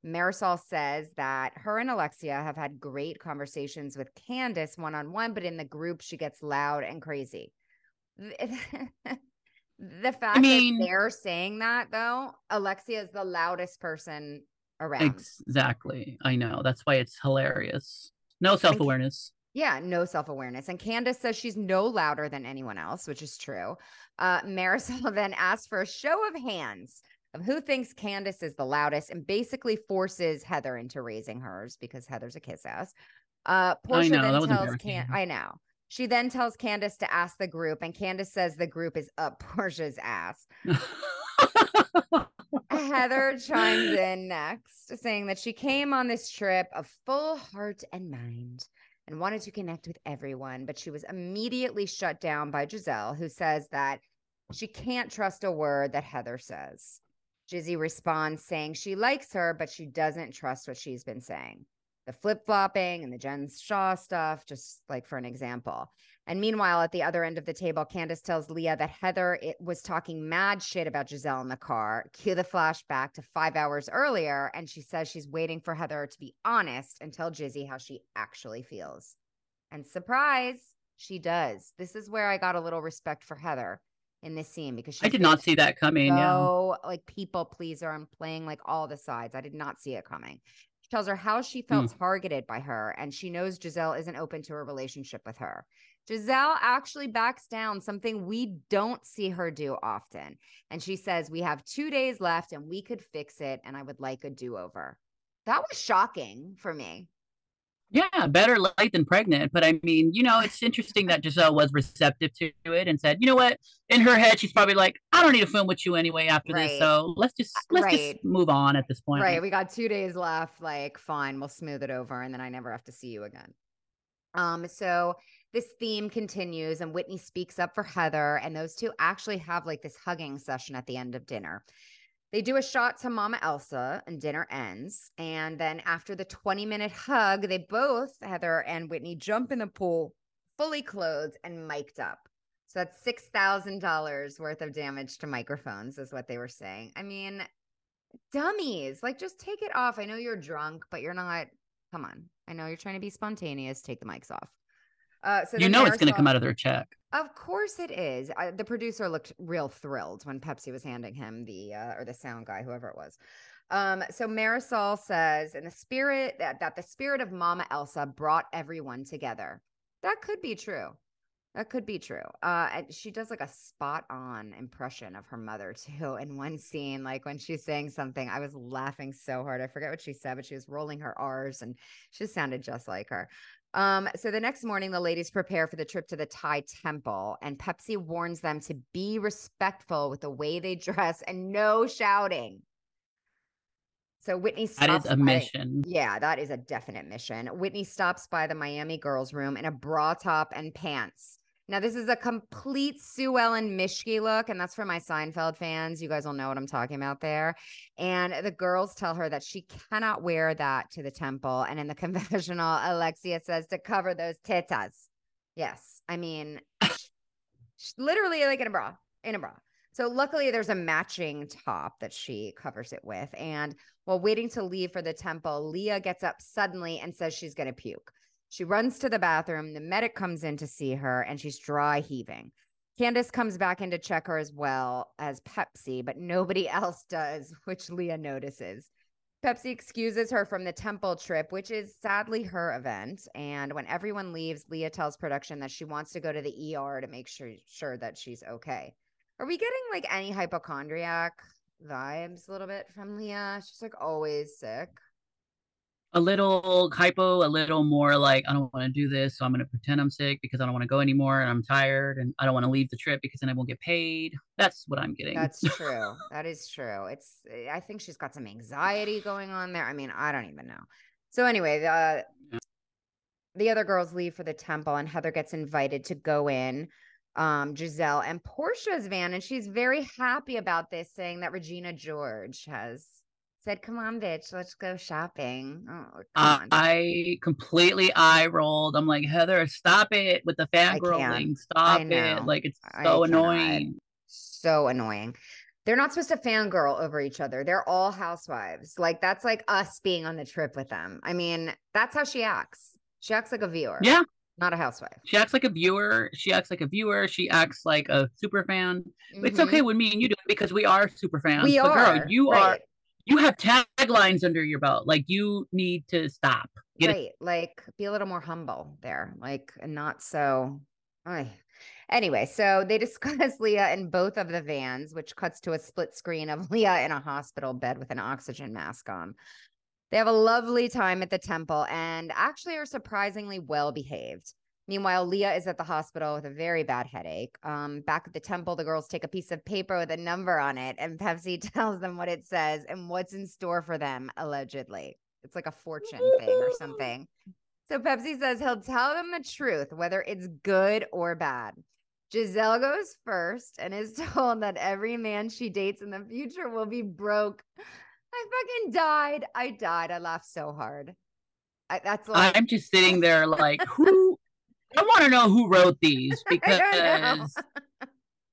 [SPEAKER 1] Marysol says that her and Alexia have had great conversations with Candiace one on one, but in the group, she gets loud and crazy. the fact I mean, that they're saying that, though, Alexia is the loudest person around.
[SPEAKER 2] Exactly. I know. That's why it's hilarious. No self awareness.
[SPEAKER 1] Yeah, no self awareness. And Candiace says she's no louder than anyone else, which is true. Uh, Marysol then asks for a show of hands of who thinks Candiace is the loudest and basically forces Heather into raising hers because Heather's a kiss ass. Uh, Porsha know, then tells Can I know. She then tells Candiace to ask the group, and Candiace says the group is up Porsha's ass. Heather chimes in next, saying that she came on this trip of full heart and mind and wanted to connect with everyone, but she was immediately shut down by Gizelle, who says that she can't trust a word that Heather says. Jizzy responds saying she likes her, but she doesn't trust what she's been saying. The flip flopping and the Jen Shah stuff, just like for an example. And meanwhile, at the other end of the table, Candiace tells Leah that Heather was talking mad shit about Gizelle in the car. Cue the flashback to five hours earlier, and she says she's waiting for Heather to be honest and tell Jizzy how she actually feels. And surprise, she does. This is where I got a little respect for Heather in this scene because
[SPEAKER 2] I did not see that coming.
[SPEAKER 1] So yeah. like people pleaser and playing like all the sides. I did not see it coming. She tells her how she felt mm. targeted by her and she knows Gizelle isn't open to a relationship with her. Gizelle actually backs down, something we don't see her do often. And she says, We have two days left and we could fix it. And I would like a do over. That was shocking for me.
[SPEAKER 2] Yeah, better late than pregnant. But I mean, you know, it's interesting that Gizelle was receptive to it and said, you know what? In her head, she's probably like, I don't need to film with you anyway after
[SPEAKER 1] Right.
[SPEAKER 2] this. So let's just let's
[SPEAKER 1] Right.
[SPEAKER 2] just move on at this point.
[SPEAKER 1] Right. We got two days left. Like, fine, we'll smooth it over and then I never have to see you again. Um, so this theme continues and Whitney speaks up for Heather, and those two actually have like this hugging session at the end of dinner. They do a shot to Mama Elsa and dinner ends. And then after the 20 minute hug, they both, Heather and Whitney, jump in the pool fully clothed and mic'd up. So that's $6,000 worth of damage to microphones, is what they were saying. I mean, dummies, like just take it off. I know you're drunk, but you're not. Come on. I know you're trying to be spontaneous. Take the mics off. Uh, so
[SPEAKER 2] You know it's going to come out of their check.
[SPEAKER 1] of course it is. I, the producer looked real thrilled when Pepsi was handing him the uh, or the sound guy, whoever it was. Um, so Marysol says, in the spirit that, that the spirit of Mama Elsa brought everyone together. That could be true. That could be true. Uh, and she does like a spot on impression of her mother too. In one scene, like when she's saying something, I was laughing so hard. I forget what she said, but she was rolling her R's and she sounded just like her. Um, so the next morning, the ladies prepare for the trip to the Thai temple, and Pepsi warns them to be respectful with the way they dress and no shouting. So Whitney
[SPEAKER 2] That is a
[SPEAKER 1] by-
[SPEAKER 2] mission.
[SPEAKER 1] yeah, that is a definite mission. Whitney stops by the Miami girls' room in a bra top and pants. Now, this is a complete Sue Ellen Mischke look, and that's for my Seinfeld fans. You guys will know what I'm talking about there. And the girls tell her that she cannot wear that to the temple. And in the confessional, Alexia says to cover those tetas. Yes, I mean, literally like in a bra, in a bra. So luckily, there's a matching top that she covers it with. And while waiting to leave for the temple, Leah gets up suddenly and says she's going to puke. She runs to the bathroom. The medic comes in to see her and she's dry heaving. Candiace comes back in to check her as well as Pepsi, but nobody else does, which Leah notices. Pepsi excuses her from the temple trip, which is sadly her event. And when everyone leaves, Leah tells production that she wants to go to the ER to make sure, sure that she's okay. Are we getting like any hypochondriac vibes a little bit from Leah? She's like always sick.
[SPEAKER 2] A little hypo, a little more like, I don't want to do this. So I'm going to pretend I'm sick because I don't want to go anymore and I'm tired and I don't want to leave the trip because then I won't get paid. That's what I'm getting.
[SPEAKER 1] That's true. that is true. It's I think she's got some anxiety going on there. I mean, I don't even know. So anyway, the the other girls leave for the temple and Heather gets invited to go in. Um, Gizelle and Porsha's van, and she's very happy about this, saying that Regina George has said, Come on, bitch, let's go shopping. Oh,
[SPEAKER 2] Uh. I completely eye rolled. I'm like, Heather, stop it with the fangirling. Stop it. Like, it's
[SPEAKER 1] I
[SPEAKER 2] so
[SPEAKER 1] cannot.
[SPEAKER 2] annoying.
[SPEAKER 1] so annoying. They're not supposed to fangirl over each other. They're all housewives. Like that's like us being on the trip with them. I mean, that's how she acts. She acts like a viewer.
[SPEAKER 2] Yeah.
[SPEAKER 1] Not a housewife.
[SPEAKER 2] She acts like a viewer. She acts like a viewer. She acts like a super fan. It's
[SPEAKER 1] Mhm.
[SPEAKER 2] okay with me and you do it because we are super fans.
[SPEAKER 1] We
[SPEAKER 2] but
[SPEAKER 1] are.
[SPEAKER 2] girl, you are
[SPEAKER 1] right,
[SPEAKER 2] you have taglines under your belt. Like you need to stop. Get
[SPEAKER 1] right. Like be a little more humble there. Like and not so Ay. Anyway, so they discuss Leah in both of the vans, which cuts to a split screen of Leah in a hospital bed with an oxygen mask on. They have a lovely time at the temple and actually are surprisingly well behaved. Meanwhile, Leah is at the hospital with a very bad headache. Um, back at the temple, the girls take a piece of paper with a number on it, and Pepsi tells them what it says and what's in store for them, allegedly. It's like a fortune thing or something. So Pepsi says he'll tell them the truth, whether it's good or bad. Gizelle goes first and is told that every man she dates in the future will be broke. I fucking died. I died. I laughed so hard. I, that's like
[SPEAKER 2] I'm just sitting there like who I want to know who wrote these
[SPEAKER 1] I
[SPEAKER 2] because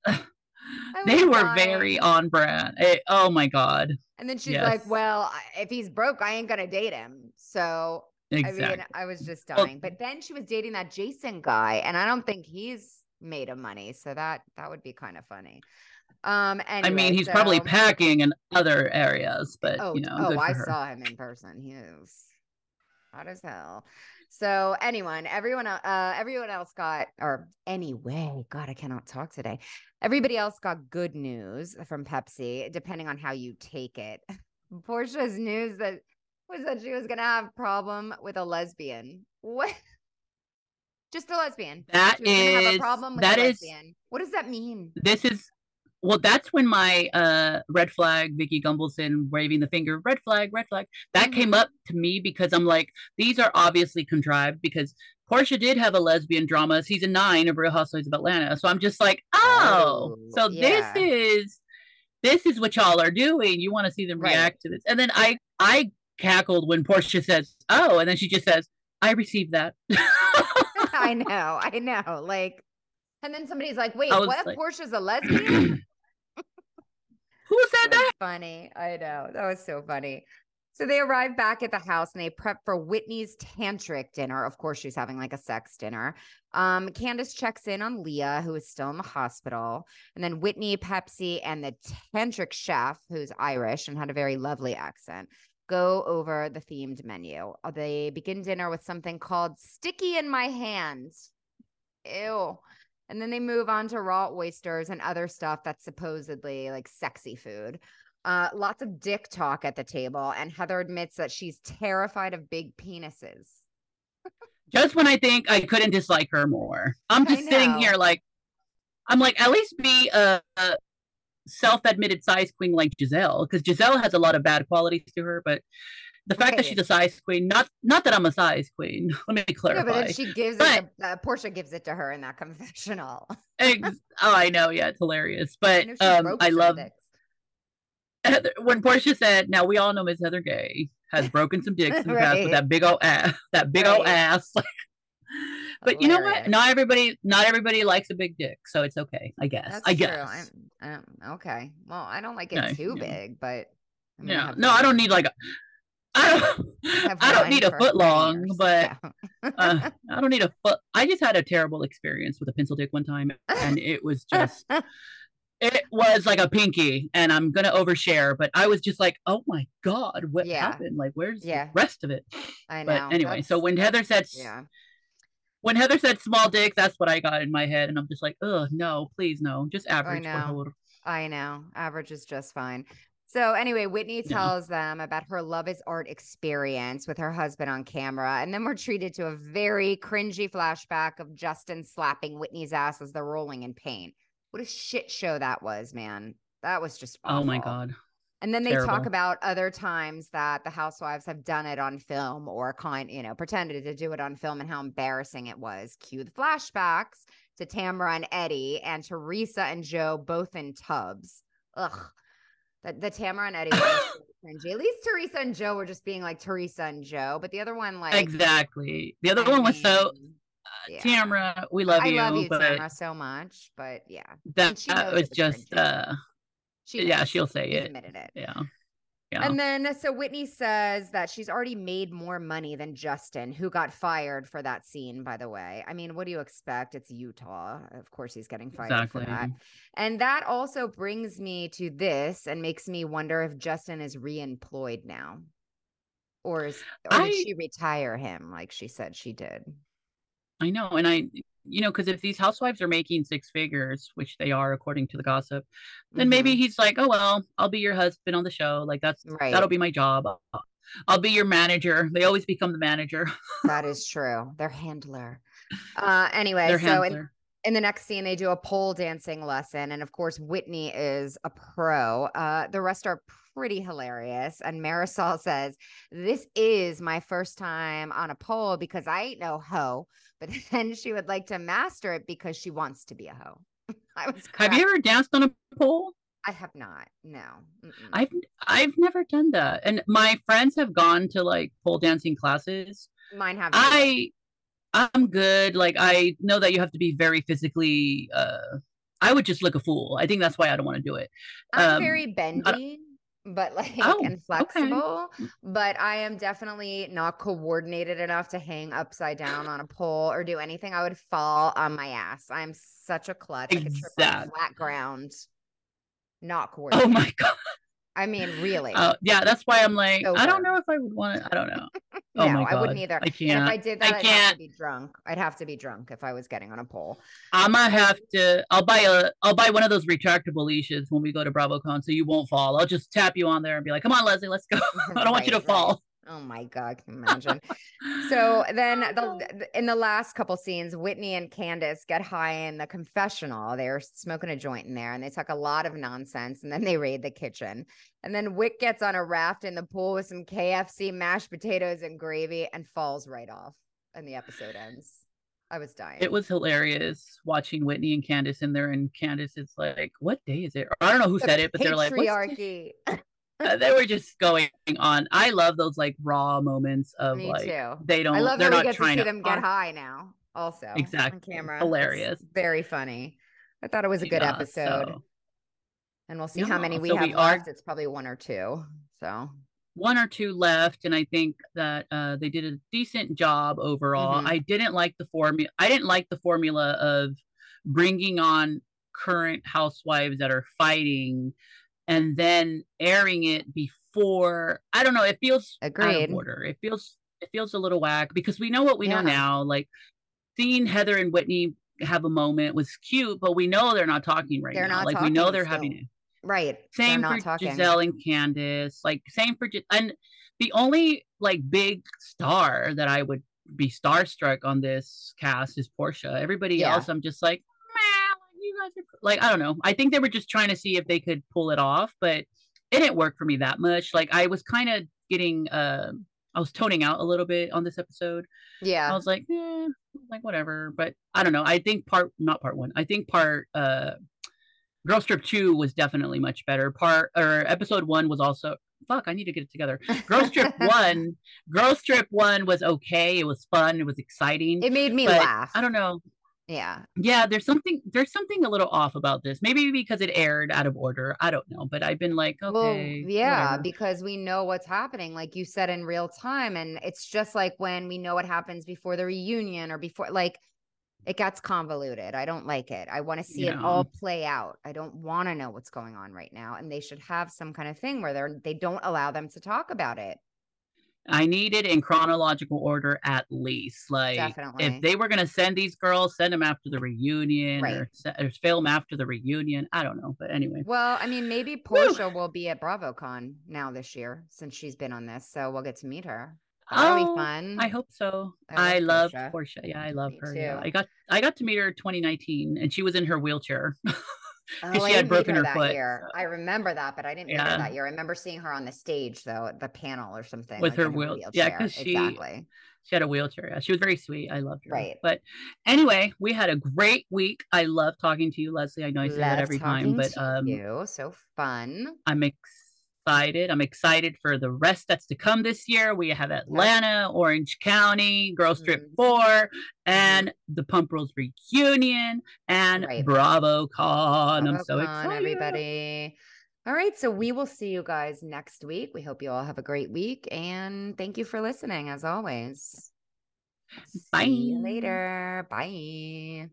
[SPEAKER 2] they were
[SPEAKER 1] dying.
[SPEAKER 2] very on brand. Eh, oh my god.
[SPEAKER 1] And then she's like, "Well, if he's broke, I ain't gonna date him." So
[SPEAKER 2] Exactly.
[SPEAKER 1] I mean, I was just
[SPEAKER 2] Well-
[SPEAKER 1] dying. but then she was dating that Jason guy, and I don't think he's made of money. So that that would be kind of funny. Um,
[SPEAKER 2] I
[SPEAKER 1] anyway,
[SPEAKER 2] mean, he's probably packing in other areas, but
[SPEAKER 1] Oh,
[SPEAKER 2] you know,
[SPEAKER 1] oh, I
[SPEAKER 2] her.
[SPEAKER 1] saw him in person. He was hot as hell. So anyone, everyone, uh, everyone else got, or anyway, God, I cannot talk today. Everybody else got good news from Pepsi, depending on how you take it. Porsha's news that was that she was gonna have problem with a lesbian. What? Just a lesbian.
[SPEAKER 2] That
[SPEAKER 1] She was gonna have a problem with
[SPEAKER 2] that
[SPEAKER 1] a
[SPEAKER 2] is-
[SPEAKER 1] lesbian. What does that mean?
[SPEAKER 2] This is well, that's when my uh red flag Vicki Gunvalson waving the finger, red flag, red flag. That came
[SPEAKER 1] Mhm.
[SPEAKER 2] up to me because I'm like, these are obviously contrived because Porsha did have a lesbian drama season nine of Real Housewives of Atlanta. So I'm just like, oh,
[SPEAKER 1] Oh,
[SPEAKER 2] so
[SPEAKER 1] yeah.
[SPEAKER 2] this is this is what y'all are doing. You want to see them
[SPEAKER 1] Right.
[SPEAKER 2] react to this. And then I I cackled when Porsha says, Oh, and then she just says, I received that.
[SPEAKER 1] I know, I know. Like, and then somebody's like, "Wait, what?
[SPEAKER 2] like-
[SPEAKER 1] Porsha's a lesbian?"
[SPEAKER 2] Who said
[SPEAKER 1] That funny. I know. That was so funny. So they arrive back at the house and they prep for Whitney's tantric dinner. Of course, she's having like a sex dinner. Um, Candiace checks in on Leah, who is still in the hospital. And then Whitney, Pepsi, and the tantric chef, who's Irish and had a very lovely accent, go over the themed menu. They begin dinner with something called Sticky in My Hand. Ew. And then they move on to raw oysters and other stuff that's supposedly like sexy food. Uh, lots of dick talk at the table, and Heather admits that she's terrified of big penises.
[SPEAKER 2] just when I think I couldn't dislike her more. I'm just sitting here like, I'm like, at least be a, a self-admitted size queen like Gizelle, because Gizelle has a lot of bad qualities to her, but the fact that
[SPEAKER 1] Right.
[SPEAKER 2] she's a size queen, not not that I'm a size queen. Let me clarify.
[SPEAKER 1] but then she gives
[SPEAKER 2] But-
[SPEAKER 1] it. To, uh, Porsha gives it to her in that confessional.
[SPEAKER 2] Ex- oh, I know, yeah, it's hilarious. But
[SPEAKER 1] she
[SPEAKER 2] um, I love. Heather, when Porsha said, "Now we all know Miss Heather Gay has broken some dicks in the past with that big old ass, that big old ass." but you know what? Not everybody, not everybody likes a big dick, so it's okay. I guess.
[SPEAKER 1] That's
[SPEAKER 2] I
[SPEAKER 1] true.
[SPEAKER 2] guess.
[SPEAKER 1] I'm, I'm- okay. Well, I don't like it
[SPEAKER 2] No,
[SPEAKER 1] too
[SPEAKER 2] yeah.
[SPEAKER 1] big, but I mean,
[SPEAKER 2] Yeah. No, I don't need like a. I don't. I don't need a foot long,
[SPEAKER 1] years.
[SPEAKER 2] but uh, I don't need a foot. I just had a terrible experience with a pencil dick one time, and it was just. It was like a pinky, and I'm gonna overshare, but I was just like, "Oh my god, what
[SPEAKER 1] Yeah.
[SPEAKER 2] happened? Like, where's
[SPEAKER 1] Yeah.
[SPEAKER 2] the rest of it?"
[SPEAKER 1] I know.
[SPEAKER 2] But anyway, so when Heather said
[SPEAKER 1] yeah,
[SPEAKER 2] when Heather said small dick, that's what I got in my head, and I'm just like, "Oh no, please no, just average." por
[SPEAKER 1] know. I know. Average is just fine. So anyway, Whitney
[SPEAKER 2] Yeah.
[SPEAKER 1] tells them about her love is art experience with her husband on camera, and then we're treated to a very cringy flashback of Justin slapping Whitney's ass as they're rolling in pain. What a shit show that was, man. That was just
[SPEAKER 2] Oh my god.
[SPEAKER 1] And then they talk about other times that the housewives have done it on film or kind, you know, pretended to do it on film and how embarrassing it was. Cue the flashbacks to Tamra and Eddie and Teresa and Joe both in tubs. Ugh. The, the Tamra and Eddie cringy. At least Teresa and Joe were just being like Teresa and Joe, but the other one, like
[SPEAKER 2] exactly. The other
[SPEAKER 1] I
[SPEAKER 2] one was so
[SPEAKER 1] mean, yeah.
[SPEAKER 2] Tamra. We love
[SPEAKER 1] I
[SPEAKER 2] you,
[SPEAKER 1] love you, Tamra, so much. But yeah,
[SPEAKER 2] that, that was just
[SPEAKER 1] cringy.
[SPEAKER 2] uh,
[SPEAKER 1] she
[SPEAKER 2] yeah, she'll say
[SPEAKER 1] She's
[SPEAKER 2] it.
[SPEAKER 1] admitted it.
[SPEAKER 2] Yeah, yeah.
[SPEAKER 1] And then so Whitney says that she's already made more money than Justin, who got fired for that scene, by the way. I mean, what do you expect? It's Utah. Of course he's getting fired
[SPEAKER 2] exactly.
[SPEAKER 1] for that. And that also brings me to this and makes me wonder if Justin is reemployed now. Or is or did she retire him like she said she did?
[SPEAKER 2] I know, and I, you know, because if these housewives are making six figures, which they are according to the gossip, then maybe
[SPEAKER 1] Mhm.
[SPEAKER 2] he's like, oh well, I'll be your husband on the show. Like that's
[SPEAKER 1] Right.
[SPEAKER 2] that'll be my job. I'll, I'll be your manager. They always become the manager.
[SPEAKER 1] that is true. Their handler. Uh anyway,
[SPEAKER 2] Their
[SPEAKER 1] so
[SPEAKER 2] handler.
[SPEAKER 1] In the next scene, they do a pole dancing lesson. And of course, Whitney is a pro. Uh, the rest are pretty hilarious. And Marysol says, This is my first time on a pole because I ain't no hoe. But then she would like to master it because she wants to be a hoe. I was
[SPEAKER 2] Have you ever danced on a pole?
[SPEAKER 1] I have not. No. Mm-mm.
[SPEAKER 2] I've I've never done that, and my friends have gone to like pole dancing classes.
[SPEAKER 1] Mine have.
[SPEAKER 2] I I'm good. Like I know that you have to be very physically. uh I would just look a fool. I think that's why I don't want to do it.
[SPEAKER 1] I'm
[SPEAKER 2] um,
[SPEAKER 1] very bendy, but like
[SPEAKER 2] Oh,
[SPEAKER 1] and
[SPEAKER 2] okay.
[SPEAKER 1] flexible. But I am definitely not coordinated enough to hang upside down on a pole or do anything. I would fall on my ass. I'm such a klutz. I could trip on flat ground. Not coordinated.
[SPEAKER 2] Oh my god.
[SPEAKER 1] I mean, really.
[SPEAKER 2] Uh, yeah, that's why I'm like I don't know if I would want to. I don't know.
[SPEAKER 1] no,
[SPEAKER 2] oh my
[SPEAKER 1] I wouldn't either.
[SPEAKER 2] I can't.
[SPEAKER 1] if I did
[SPEAKER 2] I
[SPEAKER 1] that, I'd have
[SPEAKER 2] can't.
[SPEAKER 1] to be drunk. I'd have to be drunk if I was getting on a pole.
[SPEAKER 2] I'm gonna have to. I'll buy a. I'll buy one of those retractable leashes when we go to BravoCon, so you won't fall. I'll just tap you on there and be like, "Come on, Leslie, let's go." I don't want you to
[SPEAKER 1] right.
[SPEAKER 2] fall.
[SPEAKER 1] Oh my god, can you imagine? so then the, in the last couple scenes, Whitney and Candiace get high in the confessional. They're smoking a joint in there and they talk a lot of nonsense and then they raid the kitchen. And then Wick gets on a raft in the pool with some KFC mashed potatoes and gravy and falls right off. And the episode ends. I was dying.
[SPEAKER 2] It was hilarious watching Whitney and Candiace in there, and Candiace is like, "What day is it?" I don't know who the said it, but they're like,
[SPEAKER 1] "Patriarchy."
[SPEAKER 2] Uh, they were just going on. I love those like raw moments of Me like too. they don't. I love they're that we get to see
[SPEAKER 1] them get high now. Also,
[SPEAKER 2] exactly,
[SPEAKER 1] on camera,
[SPEAKER 2] hilarious,
[SPEAKER 1] it's very funny. I thought it was a good yeah, episode, so. and we'll see yeah, how many we so have we left. Are... It's probably one or two. So
[SPEAKER 2] one or two left, and I think that uh, they did a decent job overall. Mm-hmm. I didn't like the formula. I didn't like the formula of bringing on current housewives that are fighting and then airing it before i don't know it feels Agreed. out of order it feels it feels a little whack because we know what we yeah. know now like seeing heather and whitney have a moment was cute but we know they're not talking right they're now like we know they're still. having it
[SPEAKER 1] right
[SPEAKER 2] same for talking. gizelle and Candiace like same for and the only like big star that i would be starstruck on this cast is Porsha. Everybody yeah. else, I'm just like, guys are like I don't know. I think they were just trying to see if they could pull it off, but it didn't work for me that much. Like I was kind of getting uh I was toning out a little bit on this episode.
[SPEAKER 1] Yeah.
[SPEAKER 2] I was like, eh, like whatever. But I don't know. I think part not part one. I think part uh Girls Trip 2 was definitely much better. Part or episode one was also fuck, I need to get it together. Girl Trip 1, Girl Trip 1 was okay. It was fun. It was exciting.
[SPEAKER 1] It made me laugh.
[SPEAKER 2] I don't know.
[SPEAKER 1] Yeah.
[SPEAKER 2] Yeah, there's something there's something a little off about this. Maybe because it aired out of order. I don't know, but I've been like, okay. Well,
[SPEAKER 1] yeah, whatever. because we know what's happening like you said in real time and it's just like when we know what happens before the reunion or before like it gets convoluted. I don't like it. I want to see yeah. it all play out. I don't want to know what's going on right now and they should have some kind of thing where they're they don't allow them to talk about it.
[SPEAKER 2] I need it in chronological order at least. Like, Definitely. if they were going to send these girls, send them after the reunion right. or, or, film after the reunion. I don't know. But anyway.
[SPEAKER 1] Well, I mean, maybe Porsha will be at BravoCon now this year since she's been on this. So we'll get to meet her. That'll oh, be fun.
[SPEAKER 2] I hope so. I, love, I love Porsha. Yeah, I love Me her. Yeah. I got I got to meet her 2019 and she was in her wheelchair.
[SPEAKER 1] Oh, she had broken her, her foot. Year. I remember that, but I didn't yeah. her that year. I remember seeing her on the stage though, the panel or something
[SPEAKER 2] with like her, wheel- wheelchair. Yeah, because she exactly. she had a wheelchair. Yeah, she was very sweet. I loved her.
[SPEAKER 1] Right.
[SPEAKER 2] But anyway, we had a great week. I love talking to you, Leslie. I know I say love that every time, but um,
[SPEAKER 1] you so fun.
[SPEAKER 2] I'm excited excited. I'm excited for the rest that's to come this year. We have Atlanta, Orange County, Girls Trip mm-hmm. 4, mm-hmm. and the Pump Rules reunion and right. BravoCon. Bravo I'm so excited.
[SPEAKER 1] everybody. All right. So we will see you guys next week. We hope you all have a great week. And thank you for listening as always.
[SPEAKER 2] Bye.
[SPEAKER 1] See you later. Bye.